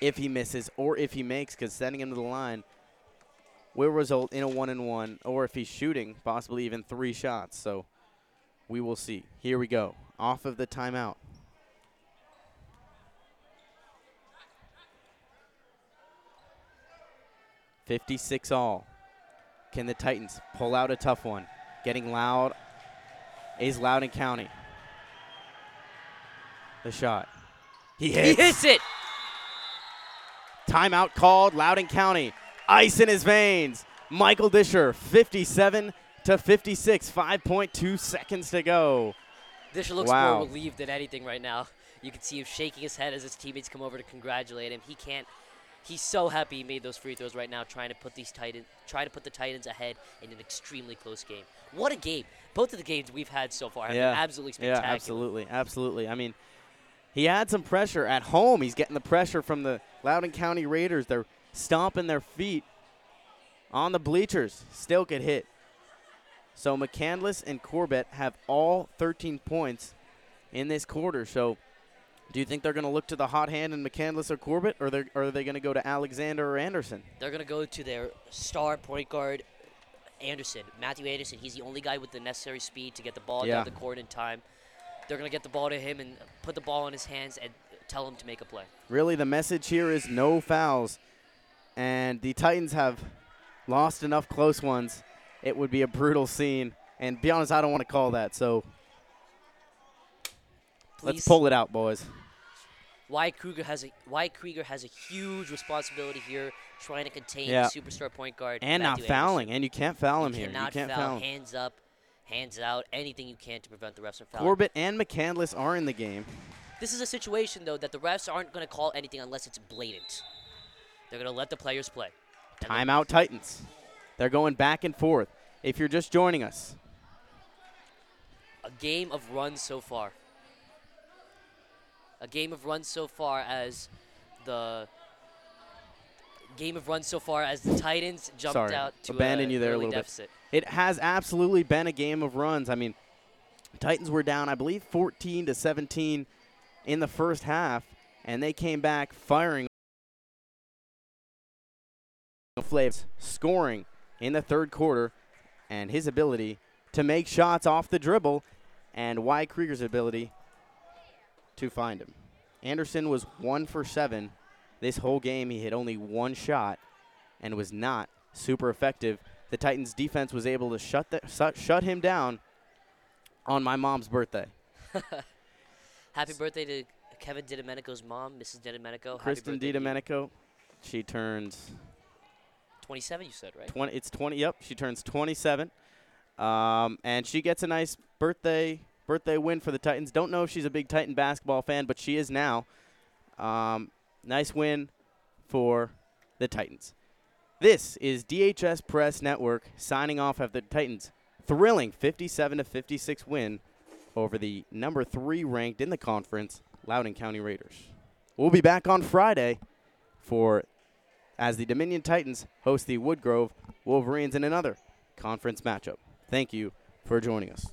if he misses or if he makes, because sending him to the line will result in a one and one, or if he's shooting, possibly even three shots. So we will see. Here we go. Off of the timeout. Fifty-six all. Can the Titans pull out a tough one? Getting loud is Loudoun County. The shot. He hits. He hits. it. Timeout called. Loudoun County. Ice in his veins. Michael Disher, 57 to 56. 5.2 seconds to go. Disher looks Wow. more relieved than anything right now. You can see him shaking his head as his teammates come over to congratulate him. He can't. He's so happy he made those free throws right now, trying to put these Titans, try to put the Titans ahead in an extremely close game. What a game! Both of the games we've had so far have Yeah. been absolutely Yeah, spectacular. absolutely. Absolutely. I mean, he had some pressure at home. He's getting the pressure from the Loudoun County Raiders. They're stomping their feet on the bleachers. Still get hit. So McCandless and Corbett have all 13 points in this quarter. So do you think they're going to look to the hot hand in McCandless or Corbett, or, or are they going to go to Alexander or Anderson? They're gonna go to their star point guard, Anderson, Matthew Anderson. He's the only guy with the necessary speed to get the ball Yeah. down the court in time. They're gonna get the ball to him and put the ball in his hands and tell him to make a play. Really, the message here is no fouls. And the Titans have lost enough close ones. It would be a brutal scene. And be honest, I don't want to call that. So let's pull it out, boys. Wyatt Krieger has a Wyatt Krieger has a huge responsibility here, trying to contain Yeah. the superstar point guard And not fouling. Anderson. And you can't foul him you here. You cannot can't foul. foul him. Hands up, hands out, anything you can to prevent the refs from fouling. Corbett and McCandless are in the game. This is a situation though that the refs aren't going to call anything unless it's blatant. They're going to let the players play. Timeout Titans. They're going back and forth. If you're just joining us, a game of runs so far. A game of runs so far as the game of runs so far as the Titans jumped Sorry, out to abandoned a you there a little bit. deficit. it has absolutely been a game of runs. I mean, Titans were down, I believe, 14 to 17 in the first half, and they came back firing. Flavs scoring in the third quarter, and his ability to make shots off the dribble, and Wyatt Krieger's ability to find him. Anderson was one for seven. This whole game, he hit only one shot and was not super effective. The Titans defense was able to shut the, shut, shut him down on my mom's birthday. <laughs> Happy birthday to Kevin DiDomenico's mom, Mrs. DiDomenico. Happy Kristen you. DiDomenico, she turns 27, you said, right? 20. It's 20. Yep, she turns 27, um, and she gets a nice birthday birthday win for the Titans. Don't know if she's a big Titan basketball fan, but she is now. Um, nice win for the Titans. This is DHS Press Network signing off of the Titans' thrilling 57 to 56 win over the number three ranked in the conference Loudoun County Raiders. We'll be back on Friday for as the Dominion Titans host the Woodgrove Wolverines in another conference matchup. Thank you for joining us.